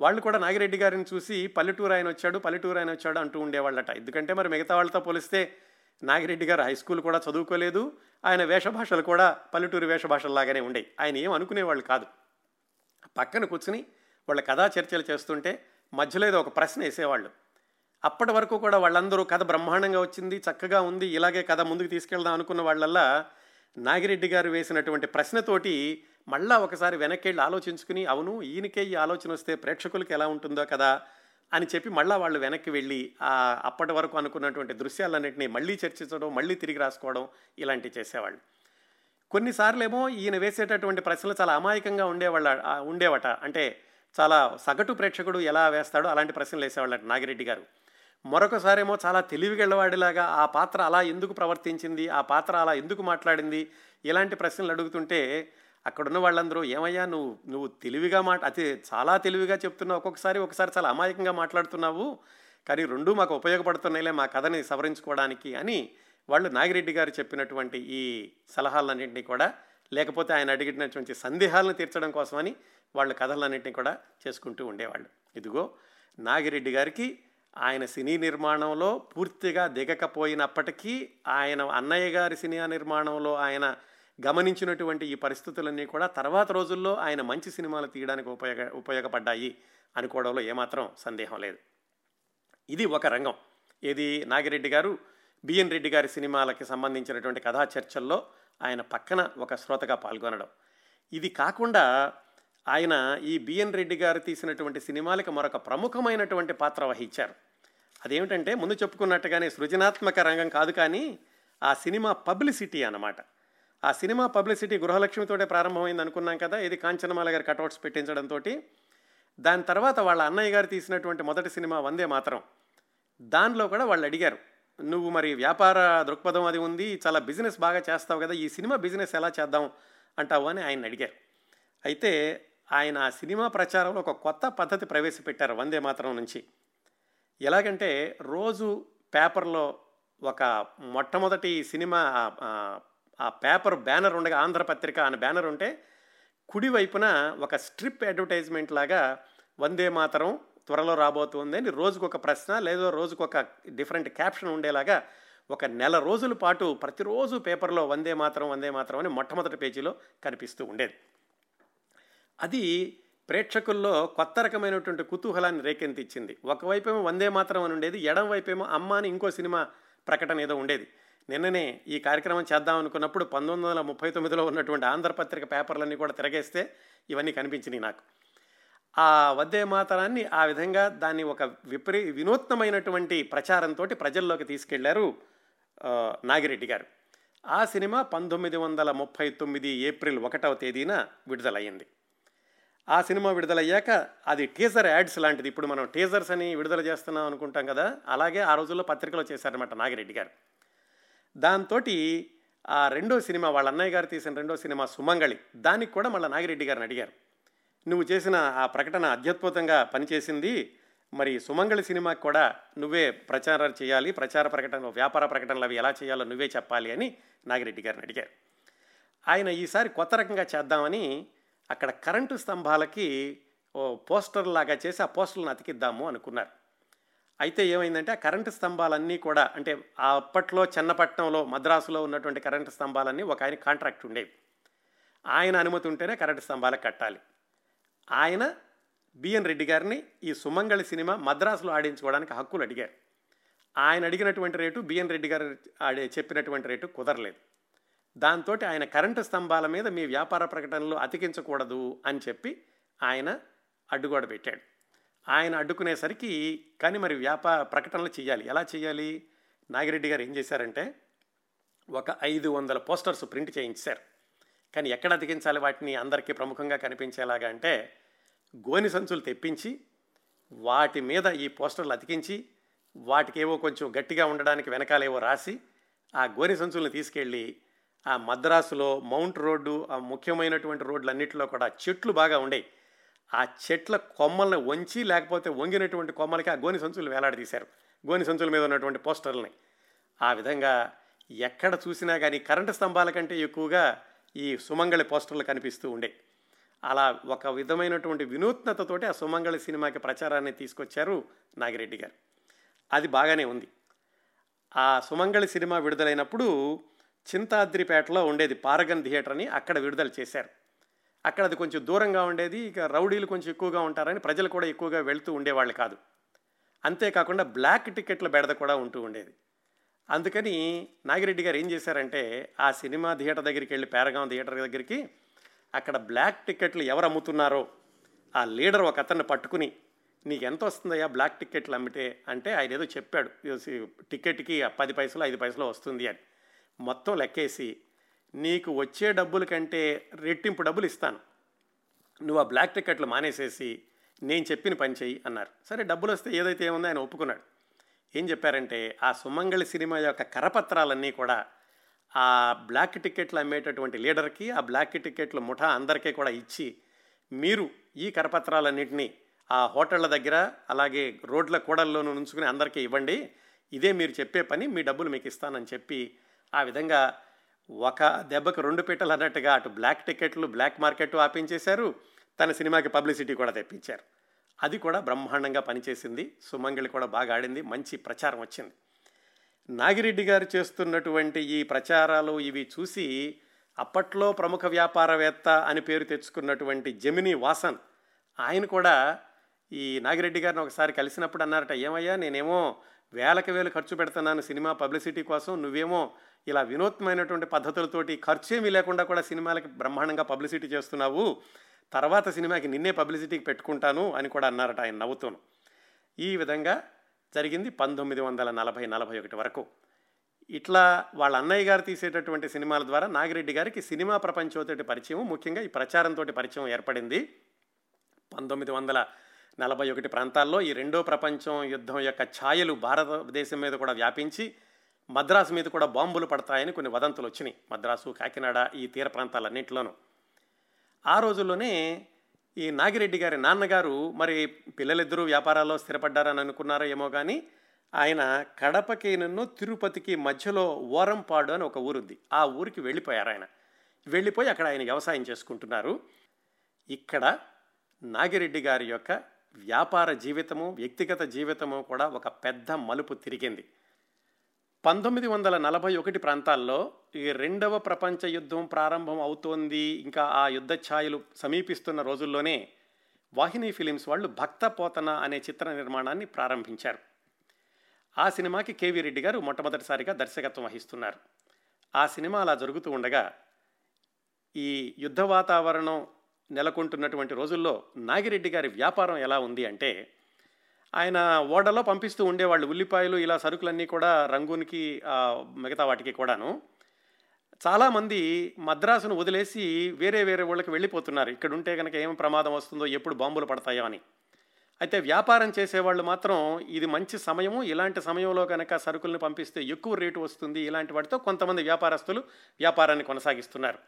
వాళ్ళు కూడా నాగిరెడ్డి గారిని చూసి పల్లెటూరు ఆయన వచ్చాడు పల్లెటూరు ఆయన వచ్చాడు అంటూ ఉండేవాళ్ళట. ఎందుకంటే మరి మిగతా వాళ్ళతో పోలిస్తే నాగిరెడ్డి గారు హై స్కూల్ కూడా చదువుకోలేదు. ఆయన వేషభాషలు కూడా పల్లెటూరు వేషభాషల్లాగానే ఉండేవి ఆయన ఏం అనుకునేవాళ్ళు కాదు. పక్కన కూర్చుని వాళ్ళ కథా చర్చలు చేస్తుంటే మధ్యలో ఏదో ఒక ప్రశ్న వేసేవాళ్ళు. అప్పటి వరకు కూడా వాళ్ళందరూ కథ బ్రహ్మాండంగా వచ్చింది చక్కగా ఉంది ఇలాగే కథ ముందుకు తీసుకెళ్దాం అనుకున్న వాళ్ళల్లా నాగిరెడ్డి గారు వేసినటువంటి ప్రశ్నతోటి మళ్ళా ఒకసారి వెనక్కి వెళ్ళి ఆలోచించుకుని అవును ఈయనకే ఈ ఆలోచన వస్తే ప్రేక్షకులకి ఎలా ఉంటుందో కదా అని చెప్పి మళ్ళీ వాళ్ళు వెనక్కి వెళ్ళి ఆ అప్పటి వరకు అనుకున్నటువంటి దృశ్యాలన్నింటినీ మళ్ళీ చర్చించడం మళ్ళీ తిరిగి రాసుకోవడం ఇలాంటివి చేసేవాళ్ళు. కొన్నిసార్లు ఏమో ఈయన వేసేటటువంటి ప్రశ్నలు చాలా అమాయకంగా ఉండేవాళ్ళ ఉండేవట. అంటే చాలా సగటు ప్రేక్షకుడు ఎలా వేస్తాడో అలాంటి ప్రశ్నలు వేసేవాళ్ళట నాగిరెడ్డి గారు. మరొకసారేమో చాలా తెలివిగలవాడిలాగా ఆ పాత్ర అలా ఎందుకు ప్రవర్తించింది ఆ పాత్ర అలా ఎందుకు మాట్లాడింది ఇలాంటి ప్రశ్నలు అడుగుతుంటే అక్కడున్న వాళ్ళందరూ ఏమయ్యా నువ్వు నువ్వు తెలివిగా మాట అతి చాలా తెలివిగా చెప్తున్నావు ఒక్కొక్కసారి ఒకసారి చాలా అమాయకంగా మాట్లాడుతున్నావు కానీ రెండూ మాకు ఉపయోగపడుతున్నాయిలే మా కథని సవరించుకోవడానికి అని వాళ్ళు నాగిరెడ్డి గారు చెప్పినటువంటి ఈ సలహాలన్నింటినీ కూడా లేకపోతే ఆయన అడిగినటువంటి సందేహాలను తీర్చడం కోసమని వాళ్ళు కథలన్నింటినీ కూడా చేసుకుంటూ ఉండేవాళ్ళు. ఇదిగో నాగిరెడ్డి గారికి ఆయన సినీ నిర్మాణంలో పూర్తిగా దిగకపోయినప్పటికీ ఆయన అన్నయ్య గారి సినీ నిర్మాణంలో ఆయన గమనించినటువంటి ఈ పరిస్థితులన్నీ కూడా తర్వాత రోజుల్లో ఆయన మంచి సినిమాలు తీయడానికి ఉపయోగ ఉపయోగపడ్డాయి అనుకోవడంలో ఏమాత్రం సందేహం లేదు. ఇది ఒక రంగం. ఇది నాగిరెడ్డి గారు బిఎన్ రెడ్డి గారి సినిమాలకి సంబంధించినటువంటి కథా చర్చల్లో ఆయన పక్కన ఒక శ్రోతగా పాల్గొనడం. ఇది కాకుండా ఆయన ఈ బిఎన్ రెడ్డి గారు తీసినటువంటి సినిమాలకి మరొక ప్రముఖమైనటువంటి పాత్ర వహించారు. అదేమిటంటే ముందు చెప్పుకున్నట్టుగానే సృజనాత్మక రంగం కాదు కానీ ఆ సినిమా పబ్లిసిటీ అన్నమాట. ఆ సినిమా పబ్లిసిటీ గృహలక్ష్మితోటే ప్రారంభమైంది అనుకున్నాం కదా ఇది కాంచనమాల గారి కటౌట్స్ పెట్టించడంతో దాని తర్వాత వాళ్ళ అన్నయ్య గారు తీసినటువంటి మొదటి సినిమా వందే మాత్రం. దానిలో కూడా వాళ్ళు అడిగారు నువ్వు మరి వ్యాపార దృక్పథం అది ఉంది చాలా బిజినెస్ బాగా చేస్తావు కదా ఈ సినిమా బిజినెస్ ఎలా చేద్దాం? అంటావు అని ఆయన అడిగారు. అయితే ఆయన ఆ సినిమా ప్రచారంలో ఒక కొత్త పద్ధతి ప్రవేశపెట్టారు వందే మాత్రం నుంచి. ఎలాగంటే రోజు పేపర్లో ఒక మొట్టమొదటి సినిమా ఆ- పేపర్ బ్యానర్ ఉండగా ఆంధ్రపత్రిక అనే బ్యానర్ ఉంటే కుడివైపున ఒక స్ట్రిప్ అడ్వర్టైజ్మెంట్ లాగా వందే మాతరం త్వరలో రాబోతుంది అని రోజుకొక ప్రశ్న లేదో రోజుకొక డిఫరెంట్ క్యాప్షన్ ఉండేలాగా ఒక నెల రోజుల పాటు ప్రతిరోజు పేపర్లో వందే మాత్రం వందే మాత్రం అని మొట్టమొదటి పేజీలో కనిపిస్తూ ఉండేది. అది ప్రేక్షకుల్లో కొత్త రకమైనటువంటి కుతూహలాన్ని రేకెత్తించింది ఒకవైపేమో వందే మాత్రం అని ఉండేది ఎడం వైపేమో అమ్మ అని ఇంకో సినిమా ప్రకటన ఏదో ఉండేది. నిన్ననే ఈ కార్యక్రమం చేద్దాం అనుకున్నప్పుడు పంతొమ్మిది వందల ముప్పై తొమ్మిదిలో ఉన్నటువంటి ఆంధ్రపత్రిక పేపర్లన్నీ కూడా తిరగేస్తే ఇవన్నీ కనిపించినాయి నాకు. ఆ వద్దే మాతరాన్ని ఆ విధంగా దాన్ని ఒక విపరీ వినూత్నమైనటువంటి ప్రచారంతో ప్రజల్లోకి తీసుకెళ్ళారు నాగిరెడ్డి గారు. ఆ సినిమా పంతొమ్మిది వందల ముప్పై తొమ్మిది ఏప్రిల్ ఒకటవ తేదీన విడుదలయ్యింది. ఆ సినిమా విడుదలయ్యాక అది టీజర్ యాడ్స్ లాంటిది. ఇప్పుడు మనం టీజర్స్ అని విడుదల చేస్తున్నాం అనుకుంటాం కదా అలాగే ఆ రోజుల్లో పత్రికలో చేశారనమాట నాగిరెడ్డి గారు. దాంతో ఆ రెండో సినిమా వాళ్ళ అన్నయ్య గారు తీసిన రెండో సినిమా సుమంగళి దానికి కూడా మళ్ళీ నాగిరెడ్డి గారిని అడిగారు. నువ్వు చేసిన ఆ ప్రకటన అత్యద్భుతంగా పనిచేసింది మరి సుమంగళి సినిమాకి కూడా నువ్వే ప్రచారం చేయాలి ప్రచార ప్రకటనలు వ్యాపార ప్రకటనలు అవి ఎలా చేయాలో నువ్వే చెప్పాలి అని నాగిరెడ్డి గారిని అడిగారు. ఆయన ఈసారి కొత్త రకంగా చేద్దామని అక్కడ కరెంటు స్తంభాలకి ఓ పోస్టర్ లాగా చేసి ఆ పోస్టర్లను అతికిద్దాము అనుకున్నారు. అయితే ఏమైందంటే ఆ కరెంటు స్తంభాలన్నీ కూడా అంటే అప్పట్లో చెన్నపట్నంలో మద్రాసులో ఉన్నటువంటి కరెంటు స్తంభాలన్నీ ఒక ఆయన కాంట్రాక్ట్ ఉండేవి. ఆయన అనుమతి ఉంటేనే కరెంటు స్తంభాలకు కట్టాలి. ఆయన బిఎన్ రెడ్డి గారిని ఈ సుమంగళి సినిమా మద్రాసులో ఆడించుకోవడానికి హక్కులు అడిగారు. ఆయన అడిగినటువంటి రేటు బిఎన్ రెడ్డి గారు ఆడే చెప్పినటువంటి రేటు కుదరలేదు. దాంతో ఆయన కరెంటు స్తంభాల మీద మీ వ్యాపార ప్రకటనలు అతికించకూడదు అని చెప్పి ఆయన అడ్డుగోడ పెట్టాడు. ఆయన అడ్డుకునేసరికి కానీ మరి వ్యాపార ప్రకటనలు చేయాలి ఎలా చేయాలి నాగిరెడ్డి గారు ఏం చేశారంటే ఒక ఐదు వందల పోస్టర్స్ ప్రింట్ చేయించారు. కానీ ఎక్కడ అతికించాలి వాటిని అందరికీ ప్రముఖంగా కనిపించేలాగా అంటే గోని సంచులు తెప్పించి వాటి మీద ఈ పోస్టర్లు అతికించి వాటికేవో కొంచెం గట్టిగా ఉండడానికి వెనకాలేవో రాసి ఆ గోని సంచులను తీసుకెళ్ళి ఆ మద్రాసులో మౌంట్ రోడ్డు ఆ ముఖ్యమైనటువంటి రోడ్లన్నింటిలో కూడా చెట్లు బాగా ఉండేవి ఆ చెట్ల కొమ్మల్ని వంచి లేకపోతే వంగినటువంటి కొమ్మలకి ఆ గోని సంచులు వేలాడదీశారు. గోని సంచుల మీద ఉన్నటువంటి పోస్టర్లని. ఆ విధంగా ఎక్కడ చూసినా కానీ కరెంటు స్తంభాల కంటే ఎక్కువగా ఈ సుమంగళి పోస్టర్లు కనిపిస్తూ ఉండే అలా ఒక విధమైనటువంటి వినూత్నతతోటి ఆ సుమంగళి సినిమాకి ప్రచారాన్ని తీసుకొచ్చారు నాగిరెడ్డి గారు. అది బాగానే ఉంది. ఆ సుమంగళి సినిమా విడుదలైనప్పుడు చింతాద్రిపేటలో ఉండేది పారగన్ థియేటర్ అని అక్కడ విడుదల చేశారు. అక్కడ అది కొంచెం దూరంగా ఉండేది ఇక రౌడీలు కొంచెం ఎక్కువగా ఉంటారని ప్రజలు కూడా ఎక్కువగా వెళ్తూ ఉండేవాళ్ళు కాదు. అంతేకాకుండా బ్లాక్ టికెట్ల బెడద కూడా ఉంటూ ఉండేది. అందుకని నాగిరెడ్డి గారు ఏం చేశారంటే ఆ సినిమా థియేటర్ దగ్గరికి వెళ్ళి పేరగాం థియేటర్ దగ్గరికి అక్కడ బ్లాక్ టికెట్లు ఎవరు అమ్ముతున్నారో ఆ లీడర్ ఒక అతన్ని పట్టుకుని నీకు ఎంత వస్తుందయ్యా బ్లాక్ టికెట్లు అమ్మితే? అంటే ఆయన ఏదో చెప్పాడు టికెట్కి పది పైసలు ఐదు పైసలు వస్తుంది అని. మొత్తం లెక్కేసి నీకు వచ్చే డబ్బుల కంటే రెట్టింపు డబ్బులు ఇస్తాను. నువ్వు ఆ బ్లాక్ టికెట్లు మానేసేసి నేను చెప్పిన పని చెయ్యి అన్నారు. సరే డబ్బులు వస్తే ఏదైతే ఏముందో ఆయన ఒప్పుకున్నాడు. ఏం చెప్పారంటే ఆ సుమంగళి సినిమా యొక్క కరపత్రాలన్నీ కూడా ఆ బ్లాక్ టికెట్లు అమ్మేటటువంటి లీడర్కి ఆ బ్లాక్ టికెట్లు ముఠా అందరికీ కూడా ఇచ్చి మీరు ఈ కరపత్రాలన్నింటినీ ఆ హోటళ్ళ దగ్గర అలాగే రోడ్ల కూడల్లోనూ ఉంచుకుని అందరికీ ఇవ్వండి. ఇదే మీరు చెప్పే పని మీ డబ్బులు మీకు ఇస్తానని చెప్పి ఆ విధంగా ఒక దెబ్బకు రెండు పీటలు అన్నట్టుగా అటు బ్లాక్ టికెట్లు బ్లాక్ మార్కెట్ ఆపించేశారు. తన సినిమాకి పబ్లిసిటీ కూడా తెప్పించారు. అది కూడా బ్రహ్మాండంగా పనిచేసింది. సుమంగళి కూడా బాగా ఆడింది. మంచి ప్రచారం వచ్చింది. నాగిరెడ్డి గారు చేస్తున్నటువంటి ఈ ప్రచారాలు ఇవి చూసి అప్పట్లో ప్రముఖ వ్యాపారవేత్త అని పేరు తెచ్చుకున్నటువంటి జమిని వాసన్ ఆయన కూడా ఈ నాగిరెడ్డి గారిని ఒకసారి కలిసినప్పుడు అన్నారట ఏమయ్యా నేనేమో వేలకు వేలు ఖర్చు పెడుతున్నాను సినిమా పబ్లిసిటీ కోసం నువ్వేమో ఇలా వినూత్నమైనటువంటి పద్ధతులతోటి ఖర్చేమీ లేకుండా కూడా సినిమాలకి బ్రహ్మాండంగా పబ్లిసిటీ చేస్తున్నావు. తర్వాత సినిమాకి నిన్నే పబ్లిసిటీకి పెట్టుకుంటాను అని కూడా అన్నారట ఆయన నవ్వుతూను. ఈ విధంగా జరిగింది పంతొమ్మిది వందల నలభై నలభై ఒకటి వరకు. ఇట్లా వాళ్ళ అన్నయ్య గారు తీసేటటువంటి సినిమాల ద్వారా నాగిరెడ్డి గారికి సినిమా ప్రపంచంతో పరిచయం ముఖ్యంగా ఈ ప్రచారంతో పరిచయం ఏర్పడింది. పంతొమ్మిది వందల నలభై ఒకటి ప్రాంతాల్లో ఈ రెండో ప్రపంచం యుద్ధం యొక్క ఛాయలు భారతదేశం మీద కూడా వ్యాపించి మద్రాసు మీద కూడా బాంబులు పడతాయని కొన్ని వదంతులు వచ్చినాయి. మద్రాసు కాకినాడ ఈ తీర ప్రాంతాలన్నింటిలోనూ. ఆ రోజుల్లోనే ఈ నాగిరెడ్డి గారి నాన్నగారు మరి పిల్లలిద్దరూ వ్యాపారాల్లో స్థిరపడ్డారని అనుకున్నారో ఏమో కానీ ఆయన కడపకి నన్ను తిరుపతికి మధ్యలో ఓరంపాడు అని ఒక ఊరుంది. ఆ ఊరికి వెళ్ళిపోయారు ఆయన. వెళ్ళిపోయి అక్కడ ఆయన వ్యవసాయం చేసుకుంటున్నారు. ఇక్కడ నాగిరెడ్డి గారి యొక్క వ్యాపార జీవితము వ్యక్తిగత జీవితము కూడా ఒక పెద్ద మలుపు తిరిగింది. పంతొమ్మిది వందల నలభై ఒకటి ప్రాంతాల్లో ఈ రెండవ ప్రపంచ యుద్ధం ప్రారంభం అవుతోంది. ఇంకా ఆ యుద్ధ ఛాయలు సమీపిస్తున్న రోజుల్లోనే వాహిని ఫిలిమ్స్ వాళ్ళు భక్త పోతన అనే చిత్ర నిర్మాణాన్ని ప్రారంభించారు. ఆ సినిమాకి కేవీ రెడ్డి గారు మొట్టమొదటిసారిగా దర్శకత్వం వహిస్తున్నారు. ఆ సినిమా అలా జరుగుతూ ఉండగా ఈ యుద్ధ వాతావరణం నెలకొంటున్నటువంటి రోజుల్లో నాగిరెడ్డి గారి వ్యాపారం ఎలా ఉంది అంటే ఆయన ఓడలో పంపిస్తూ ఉండేవాళ్ళు. ఉల్లిపాయలు ఇలా సరుకులన్నీ కూడా రంగునికి మిగతా వాటికి కూడాను. చాలామంది మద్రాసును వదిలేసి వేరే వేరే ఊళ్ళకి వెళ్ళిపోతున్నారు. ఇక్కడ ఉంటే కనుక ఏం ప్రమాదం వస్తుందో ఎప్పుడు బాంబులు పడతాయో అని. అయితే వ్యాపారం చేసేవాళ్ళు మాత్రం ఇది మంచి సమయము ఇలాంటి సమయంలో కనుక సరుకులను పంపిస్తే ఎక్కువ రేటు వస్తుంది ఇలాంటి వాటితో కొంతమంది వ్యాపారస్తులు వ్యాపారాన్ని కొనసాగిస్తున్నారు.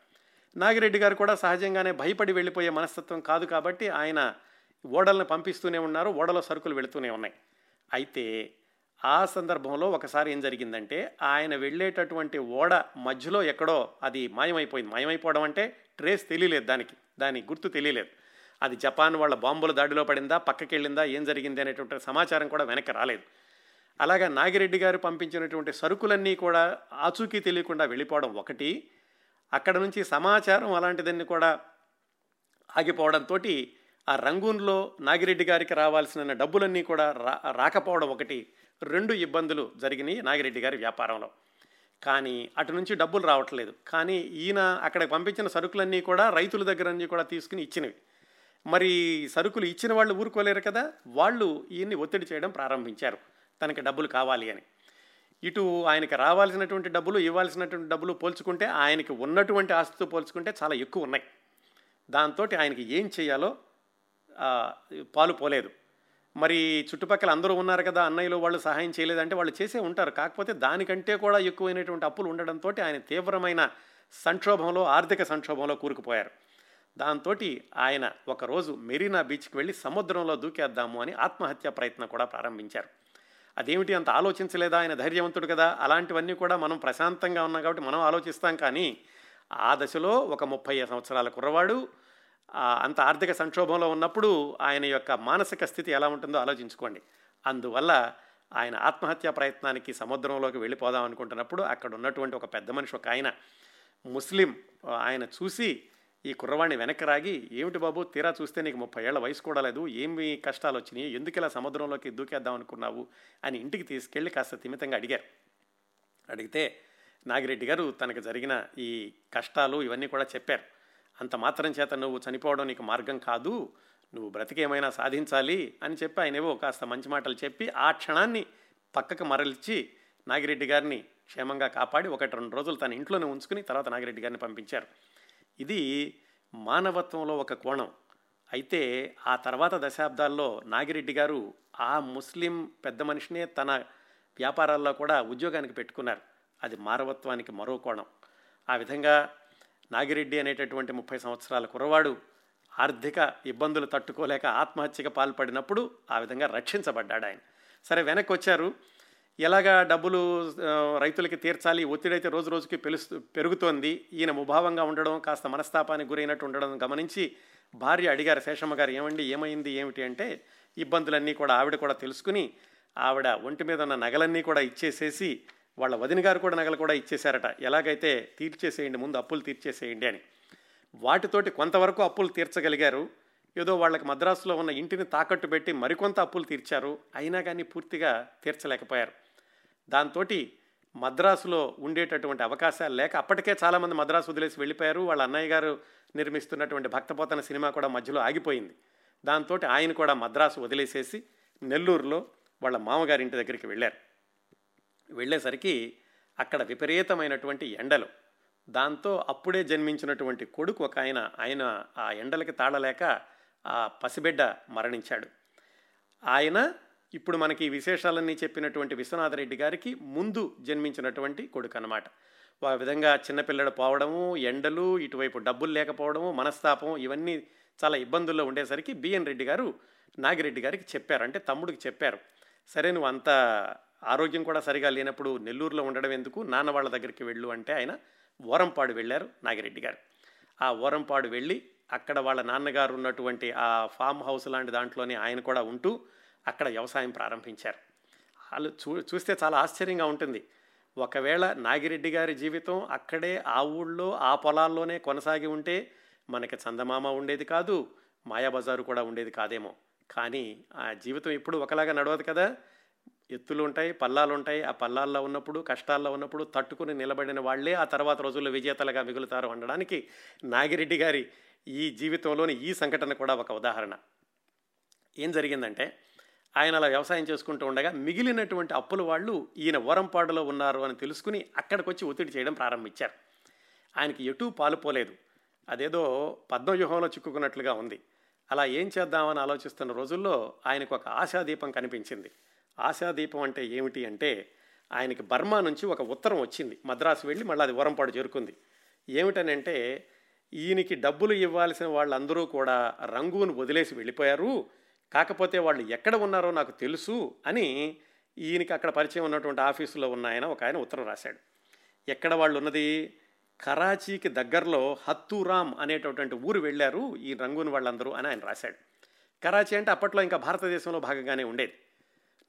నాగిరెడ్డి గారు కూడా సహజంగానే భయపడి వెళ్ళిపోయే మనస్తత్వం కాదు కాబట్టి ఆయన ఓడలను పంపిస్తూనే ఉన్నారు ఓడలో సరుకులు వెళుతూనే ఉన్నాయి. అయితే ఆ సందర్భంలో ఒకసారి ఏం జరిగిందంటే ఆయన వెళ్ళేటటువంటి ఓడ మధ్యలో ఎక్కడో అది మాయమైపోయింది. మాయమైపోవడం అంటే ట్రేస్ తెలియలేదు దానికి దాని గుర్తు తెలియలేదు. అది జపాన్ వాళ్ళ బాంబుల దాడిలో పడిందా పక్కకి వెళ్ళిందా ఏం జరిగింది అనేటువంటి సమాచారం కూడా వెనక్కి రాలేదు. అలాగా నాగిరెడ్డి గారు పంపించినటువంటి సరుకులన్నీ కూడా ఆచూకీ తెలియకుండా వెళ్ళిపోవడం ఒకటి. అక్కడ నుంచి సమాచారం అలాంటిదన్నీ కూడా ఆగిపోవడంతో ఆ రంగూన్లో నాగిరెడ్డి గారికి రావాల్సిన డబ్బులన్నీ కూడా రా రాకపోవడం ఒకటి రెండు ఇబ్బందులు జరిగినాయి నాగిరెడ్డి గారి వ్యాపారంలో. కానీ అటు నుంచి డబ్బులు రావట్లేదు. కానీ ఈయన అక్కడ పంపించిన సరుకులన్నీ కూడా రైతుల దగ్గర నుంచి కూడా తీసుకుని ఇచ్చినవి. మరి సరుకులు ఇచ్చిన వాళ్ళు ఊరుకోలేరు కదా? వాళ్ళు ఈయన్ని ఒత్తిడి చేయడం ప్రారంభించారు. తనకి డబ్బులు కావాలి అని. ఇటు ఆయనకి రావాల్సినటువంటి డబ్బులు ఇవ్వాల్సినటువంటి డబ్బులు పోల్చుకుంటే ఆయనకి ఉన్నటువంటి ఆస్తితో పోల్చుకుంటే చాలా ఎక్కువ ఉన్నాయి. దాంతో ఆయనకి ఏం చేయాలో పాలు పోలేదు. మరి చుట్టుపక్కల అందరూ ఉన్నారు కదా అన్నయ్యలు వాళ్ళు సహాయం చేయలేదంటే వాళ్ళు చేసే ఉంటారు. కాకపోతే దానికంటే కూడా ఎక్కువైనటువంటి అప్పులు ఉండడంతో ఆయన తీవ్రమైన సంక్షోభంలో ఆర్థిక సంక్షోభంలో కూరుకుపోయారు. దాంతో ఆయన ఒకరోజు మెరీనా బీచ్కి వెళ్ళి సముద్రంలో దూకేద్దాము అని ఆత్మహత్య ప్రయత్నం కూడా ప్రారంభించారు. అదేమిటి అంత ఆలోచించలేదా? ఆయన ధైర్యవంతుడు కదా. అలాంటివన్నీ కూడా మనం ప్రశాంతంగా ఉన్నాం కాబట్టి మనం ఆలోచిస్తాం కానీ ఆ దశలో ఒక ముప్పై సంవత్సరాల కుర్రవాడు అంత ఆర్థిక సంక్షోభంలో ఉన్నప్పుడు ఆయన యొక్క మానసిక స్థితి ఎలా ఉంటుందో ఆలోచించుకోండి. అందువల్ల ఆయన ఆత్మహత్య ప్రయత్నానికి సముద్రంలోకి వెళ్ళిపోదాం అనుకుంటున్నప్పుడు అక్కడ ఉన్నటువంటి ఒక పెద్ద మనిషి ఒక ఆయన ముస్లిం ఆయన చూసి ఈ కుర్రవాణ్ణి వెనక్కి రాగి ఏమిటి బాబు తీరా చూస్తే నీకు ముప్పై ఏళ్ళ వయసు కూడా లేదు ఏమి కష్టాలు వచ్చినాయి ఎందుకు ఇలా సముద్రంలోకి దూకేద్దాం అనుకున్నావు? అని ఇంటికి తీసుకెళ్ళి కాస్త తిమితంగా అడిగారు. అడిగితే నాగిరెడ్డి గారు తనకు జరిగిన ఈ కష్టాలు ఇవన్నీ కూడా చెప్పారు. అంత మాత్రం చేత నువ్వు చనిపోవడం నీకు మార్గం కాదు నువ్వు బ్రతికేమైనా సాధించాలి అని చెప్పి ఆయనేవో కాస్త మంచి మాటలు చెప్పి ఆ క్షణాన్ని పక్కకు మరలిచ్చి నాగిరెడ్డి గారిని క్షేమంగా కాపాడి ఒకటి రెండు రోజులు తన ఇంట్లోనే ఉంచుకుని తర్వాత నాగిరెడ్డి గారిని పంపించారు. ఇది మానవత్వంలో ఒక కోణం. అయితే ఆ తర్వాత దశాబ్దాల్లో నాగిరెడ్డి గారు ఆ ముస్లిం పెద్ద మనిషినే తన వ్యాపారాల్లో కూడా ఉద్యోగానికి పెట్టుకున్నారు. అది మానవత్వానికి మరో కోణం. ఆ విధంగా నాగిరెడ్డి అనేటటువంటి ముప్పై సంవత్సరాల కురవాడు ఆర్థిక ఇబ్బందులు తట్టుకోలేక ఆత్మహత్యకు పాల్పడినప్పుడు ఆ విధంగా రక్షించబడ్డాడు ఆయన. సరే వెనక్కి వచ్చారు ఎలాగా డబ్బులు రైతులకి తీర్చాలి ఒత్తిడైతే రోజు రోజుకి పెలుస్తూ పెరుగుతోంది. ఈయన ముభావంగా ఉండడం కాస్త మనస్తాపానికి గురైనట్టు ఉండడం గమనించి భార్య అడిగారు శేషమ్మ గారు ఏమండి ఏమైంది ఏమిటి? అంటే ఇబ్బందులన్నీ కూడా ఆవిడ కూడా తెలుసుకుని ఆవిడ ఒంటి మీద ఉన్న నగలన్నీ కూడా ఇచ్చేసేసి వాళ్ళ వదిన గారు కూడా నగలు కూడా ఇచ్చేశారట. ఎలాగైతే తీర్చేసేయండి ముందు అప్పులు తీర్చేసేయండి అని. వాటితోటి కొంతవరకు అప్పులు తీర్చగలిగారు. ఏదో వాళ్ళకి మద్రాసులో ఉన్న ఇంటిని తాకట్టు పెట్టి మరికొంత అప్పులు తీర్చారు. అయినా కానీ పూర్తిగా తీర్చలేకపోయారు. దాంతో మద్రాసులో ఉండేటటువంటి అవకాశాలు లేక అప్పటికే చాలామంది మద్రాసు వదిలేసి వెళ్ళిపోయారు. వాళ్ళ అన్నయ్య గారు నిర్మిస్తున్నటువంటి భక్తపోతన సినిమా కూడా మధ్యలో ఆగిపోయింది. దాంతో ఆయన కూడా మద్రాసు వదిలేసేసి నెల్లూరులో వాళ్ళ మామగారి ఇంటి దగ్గరికి వెళ్ళారు. వెళ్ళేసరికి అక్కడ విపరీతమైనటువంటి ఎండలు. దాంతో అప్పుడే జన్మించినటువంటి కొడుకు ఒక ఆయన ఆయన ఆ ఎండలకి తాళలేక ఆ పసిబిడ్డ మరణించాడు. ఆయన ఇప్పుడు మనకి విశేషాలన్నీ చెప్పినటువంటి విశ్వనాథరెడ్డి గారికి ముందు జన్మించినటువంటి కొడుకు అనమాట ఆ విధంగా చిన్నపిల్లడు పోవడము ఎండలు ఇటువైపు డబ్బులు లేకపోవడము మనస్తాపం ఇవన్నీ చాలా ఇబ్బందుల్లో ఉండేసరికి బిఎన్ రెడ్డి గారు నాగిరెడ్డి గారికి చెప్పారు. అంటే తమ్ముడికి చెప్పారు. సరే నువ్వు అంత ఆరోగ్యం కూడా సరిగా లేనప్పుడు నెల్లూరులో ఉండడం ఎందుకు? నాన్న వాళ్ళ దగ్గరికి వెళ్ళు అంటే ఆయన ఓరంపాడు వెళ్ళారు నాగిరెడ్డి గారు. ఆ ఓరంపాడు వెళ్ళి అక్కడ వాళ్ళ నాన్నగారు ఉన్నటువంటి ఆ ఫామ్ హౌస్ లాంటి దాంట్లోనే ఆయన కూడా ఉంటూ అక్కడ వ్యవసాయం ప్రారంభించారు. వాళ్ళు చూ చూస్తే చాలా ఆశ్చర్యంగా ఉంటుంది. ఒకవేళ నాగిరెడ్డి గారి జీవితం అక్కడే ఆ ఊళ్ళో ఆ పొలాల్లోనే కొనసాగి ఉంటే మనకి చందమామ ఉండేది కాదు మాయాబజారు కూడా ఉండేది కాదేమో. కానీ ఆ జీవితం ఇప్పుడు ఒకలాగా నడవదు కదా. ఎత్తులు ఉంటాయి పల్లాలు ఉంటాయి ఆ పల్లాల్లో ఉన్నప్పుడు కష్టాల్లో ఉన్నప్పుడు తట్టుకుని నిలబడిన వాళ్ళే ఆ తర్వాత రోజుల్లో విజేతలుగా మిగులుతారు అనడానికి నాగిరెడ్డి గారి ఈ జీవితంలోని ఈ సంఘటన కూడా ఒక ఉదాహరణ. ఏం జరిగిందంటే ఆయన అలా వ్యవసాయం చేసుకుంటూ ఉండగా మిగిలినటువంటి అప్పుల వాళ్ళు ఈయన వరంపాడులో ఉన్నారు అని తెలుసుకుని అక్కడికి వచ్చి ఒత్తిడి చేయడం ప్రారంభించారు. ఆయనకి ఎటూ పాలుపోలేదు అదేదో పద్మవ్యూహంలో చిక్కుకున్నట్లుగా ఉంది. అలా ఏం చేద్దామని ఆలోచిస్తున్న రోజుల్లో ఆయనకు ఒక ఆశాదీపం కనిపించింది. ఆశాదీపం అంటే ఏమిటి అంటే ఆయనకి బర్మా నుంచి ఒక ఉత్తరం వచ్చింది. మద్రాసు వెళ్ళి మళ్ళీ అది వరంపాడు చేరుకుంది. ఏమిటనంటే ఈయనకి డబ్బులు ఇవ్వాల్సిన వాళ్ళందరూ కూడా రంగును వదిలేసి వెళ్ళిపోయారు. కాకపోతే వాళ్ళు ఎక్కడ ఉన్నారో నాకు తెలుసు అని ఈయనకి అక్కడ పరిచయం ఉన్నటువంటి ఆఫీసులో ఉన్న ఆయన ఒక ఆయన ఉత్తరం రాశాడు. ఎక్కడ వాళ్ళు ఉన్నది కరాచీకి దగ్గరలో హత్తూరామ్ అనేటటువంటి ఊరు వెళ్ళారు ఈ రంగుని వాళ్ళందరూ అని ఆయన రాశాడు. కరాచీ అంటే అప్పట్లో ఇంకా భారతదేశంలో భాగంగానే ఉండేది.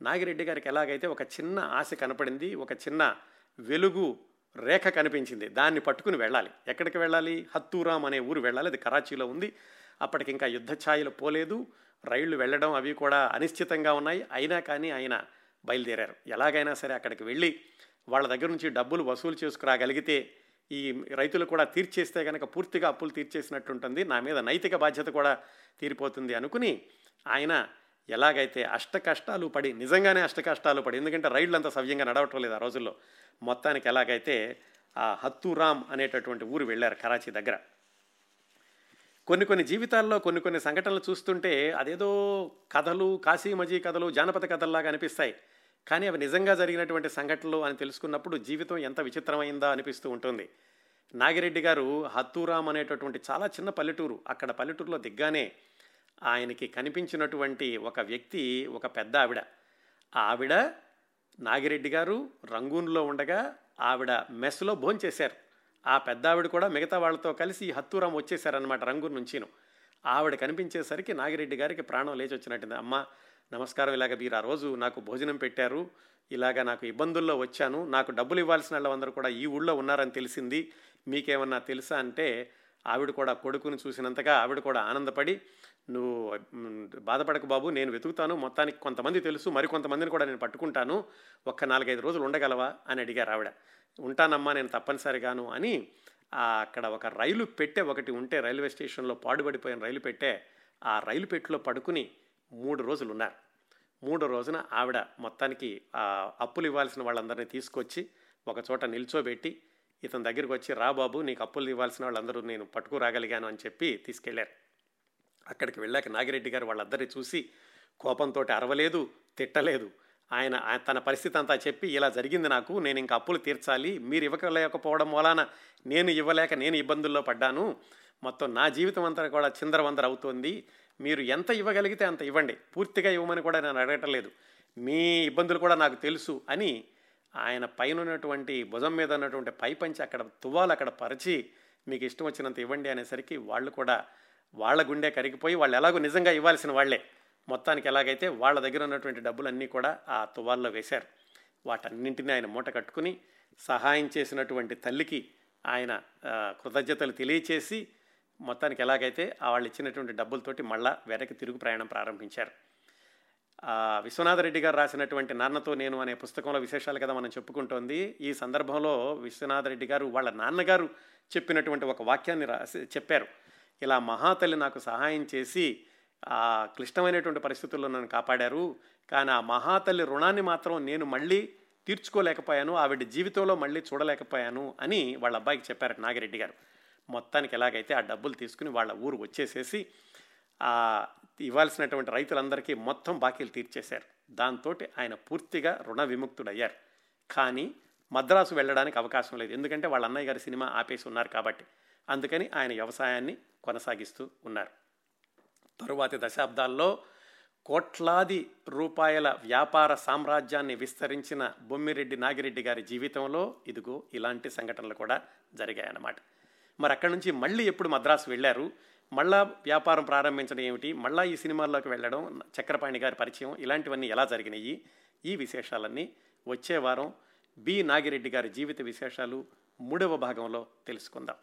నాగిరెడ్డి గారికి ఎలాగైతే ఒక చిన్న ఆశ కనపడింది ఒక చిన్న వెలుగు రేఖ కనిపించింది దాన్ని పట్టుకుని వెళ్ళాలి. ఎక్కడికి వెళ్ళాలి? హత్తూరాం అనే ఊరు వెళ్ళాలి. అది కరాచీలో ఉంది. అప్పటికి ఇంకా యుద్ధ ఛాయలు పోలేదు. రైళ్ళు వెళ్ళడం అవి కూడా అనిశ్చితంగా ఉన్నాయి. అయినా కానీ ఆయన బయలుదేరారు. ఎలాగైనా సరే అక్కడికి వెళ్ళి వాళ్ళ దగ్గర నుంచి డబ్బులు వసూలు చేసుకురాగలిగితే ఈ రైతులు కూడా తీర్చేస్తే కనుక పూర్తిగా అప్పులు తీర్చేసినట్టు ఉంటుంది నా మీద నైతిక బాధ్యత కూడా తీరిపోతుంది అనుకుని ఆయన ఎలాగైతే అష్ట కష్టాలు పడి నిజంగానే అష్ట కష్టాలు పడి ఎందుకంటే రైళ్ళు అంత సవ్యంగా నడవటం లేదు ఆ రోజుల్లో మొత్తానికి ఎలాగైతే ఆ హత్తురామ్ అనేటటువంటి ఊరు వెళ్ళారు కరాచీ దగ్గర. కొన్ని కొన్ని జీవితాల్లో కొన్ని కొన్ని సంఘటనలు చూస్తుంటే అదేదో కథలు కాశీ మజీ కథలు జానపద కథల్లాగా అనిపిస్తాయి. కానీ అవి నిజంగా జరిగినటువంటి సంఘటనలు అని తెలుసుకున్నప్పుడు జీవితం ఎంత విచిత్రమైందా అనిపిస్తూ ఉంటుంది. నాగిరెడ్డి గారు హత్తూరామ్ అనేటటువంటి చాలా చిన్న పల్లెటూరు అక్కడ పల్లెటూరులో దిగ్గానే ఆయనకి కనిపించినటువంటి ఒక వ్యక్తి ఒక పెద్ద ఆవిడ. ఆవిడ నాగిరెడ్డి గారు రంగూన్లో ఉండగా ఆవిడ మెస్లో భోంచేశారు. ఆ పెద్ద ఆవిడ కూడా మిగతా వాళ్ళతో కలిసి హత్తూరం వచ్చేసారనమాట రంగూన్ నుంచిను. ఆవిడ కనిపించేసరికి నాగిరెడ్డి గారికి ప్రాణం లేచి వచ్చినట్టుంది అమ్మ నమస్కారం ఇలాగ మీరు ఆ రోజు నాకు భోజనం పెట్టారు. ఇలాగ నాకు ఇబ్బందుల్లో వచ్చాను. నాకు డబ్బులు ఇవ్వాల్సిన వాళ్ళందరూ కూడా ఈ ఊళ్ళో ఉన్నారని తెలిసింది. మీకేమన్నా తెలుసా? అంటే ఆవిడ కూడా కొడుకుని చూసినంతగా ఆవిడ కూడా ఆనందపడి నువ్వు బాధపడకు బాబు నేను వెతుకుతాను మొత్తానికి కొంతమంది తెలుసు మరికొంతమందిని కూడా నేను పట్టుకుంటాను ఒక్క నాలుగైదు రోజులు ఉండగలవా అని అడిగారు ఆవిడ. ఉంటానమ్మా నేను తప్పనిసరిగాను అని అక్కడ ఒక రైలు పెట్టే ఒకటి ఉంటే రైల్వే స్టేషన్లో పాడుపడిపోయిన రైలు పెట్టే ఆ రైలు పెట్టెలో పడుకుని మూడు రోజులు ఉన్నారు మూడో రోజున ఆవిడ మొత్తానికి అప్పులు ఇవ్వాల్సిన వాళ్ళందరినీ తీసుకొచ్చి ఒక చోట నిల్చోబెట్టి ఇతని దగ్గరికి వచ్చి రా బాబు నీకు అప్పులు ఇవ్వాల్సిన వాళ్ళందరూ నేను పట్టుకురాగలిగాను అని చెప్పి తీసుకెళ్ళారు. అక్కడికి వెళ్ళాక నాగిరెడ్డి గారు వాళ్ళందరినీ చూసి కోపంతో అరవలేదు తిట్టలేదు. ఆయన ఆయన తన పరిస్థితి అంతా చెప్పి ఇలా జరిగింది నాకు నేను ఇంకా అప్పులు తీర్చాలి మీరు ఇవ్వలేకపోవడం వలన నేను ఇవ్వలేక నేను ఇబ్బందుల్లో పడ్డాను. మొత్తం నా జీవితం అంతా కూడా చిందరవందర అవుతోంది. మీరు ఎంత ఇవ్వగలిగితే అంత ఇవ్వండి. పూర్తిగా ఇవ్వమని కూడా నేను అడగటం లేదు. మీ ఇబ్బందులు కూడా నాకు తెలుసు అని ఆయన పైన ఉన్నటువంటి భుజం మీద ఉన్నటువంటి పై పంచి అక్కడ తువ్వాలు అక్కడ పరిచి మీకు ఇష్టం వచ్చినంత ఇవ్వండి అనేసరికి వాళ్ళు కూడా వాళ్ళ గుండె కరిగిపోయి వాళ్ళు ఎలాగో నిజంగా ఇవ్వాల్సిన వాళ్ళే. మొత్తానికి ఎలాగైతే వాళ్ళ దగ్గర ఉన్నటువంటి డబ్బులన్నీ కూడా ఆ తువాల్లో వేశారు. వాటన్నింటినీ ఆయన మూట కట్టుకుని సహాయం చేసినటువంటి తల్లికి ఆయన కృతజ్ఞతలు తెలియచేసి మొత్తానికి ఎలాగైతే వాళ్ళు ఇచ్చినటువంటి డబ్బులతోటి మళ్ళా వెనక్కి తిరుగు ప్రయాణం ప్రారంభించారు. విశ్వనాథ విశ్వనాథరెడ్డి గారు రాసినటువంటి నాన్నతో నేను అనే పుస్తకంలో విశేషాలు కదా మనం చెప్పుకుంటోంది. ఈ సందర్భంలో విశ్వనాథరెడ్డి గారు వాళ్ళ నాన్నగారు చెప్పినటువంటి ఒక వాక్యాన్ని రాసి చెప్పారు. ఇలా మహాతల్లి నాకు సహాయం చేసి ఆ క్లిష్టమైనటువంటి పరిస్థితుల్లో నన్ను కాపాడారు. కానీ ఆ మహాతల్లి రుణాన్ని మాత్రం నేను మళ్ళీ తీర్చుకోలేకపోయాను. ఆవిడ జీవితంలో మళ్ళీ చూడలేకపోయాను అని వాళ్ళ అబ్బాయికి చెప్పారు నాగిరెడ్డి గారు. మొత్తానికి ఎలాగైతే ఆ డబ్బులు తీసుకుని వాళ్ళ ఊరు వచ్చేసేసి ఆ ఇవ్వాల్సినటువంటి రైతులందరికీ మొత్తం బాకీలు తీర్చేశారు. దాంతో ఆయన పూర్తిగా రుణ విముక్తుడయ్యారు. కానీ మద్రాసు వెళ్ళడానికి అవకాశం లేదు. ఎందుకంటే వాళ్ళ అన్నయ్య గారి సినిమా ఆపేసి ఉన్నారు కాబట్టి. అందుకని ఆయన వ్యవసాయాన్ని కొనసాగిస్తూ ఉన్నారు. తరువాతి దశాబ్దాల్లో కోట్లాది రూపాయల వ్యాపార సామ్రాజ్యాన్ని విస్తరించిన బొమ్మిరెడ్డి నాగిరెడ్డి గారి జీవితంలో ఇదిగో ఇలాంటి సంఘటనలు కూడా జరిగాయన్నమాట. మరి అక్కడి నుంచి మళ్ళీ ఎప్పుడు మద్రాసు వెళ్ళారు? మళ్ళా వ్యాపారం ప్రారంభించడం ఏమిటి? మళ్ళా ఈ సినిమాల్లోకి వెళ్ళడం చక్రపాణి గారి పరిచయం ఇలాంటివన్నీ ఎలా జరిగినాయి? ఈ విశేషాలన్నీ వచ్చే వారం బి నాగిరెడ్డి గారి జీవిత విశేషాలు మూడవ భాగంలో తెలుసుకుందాం.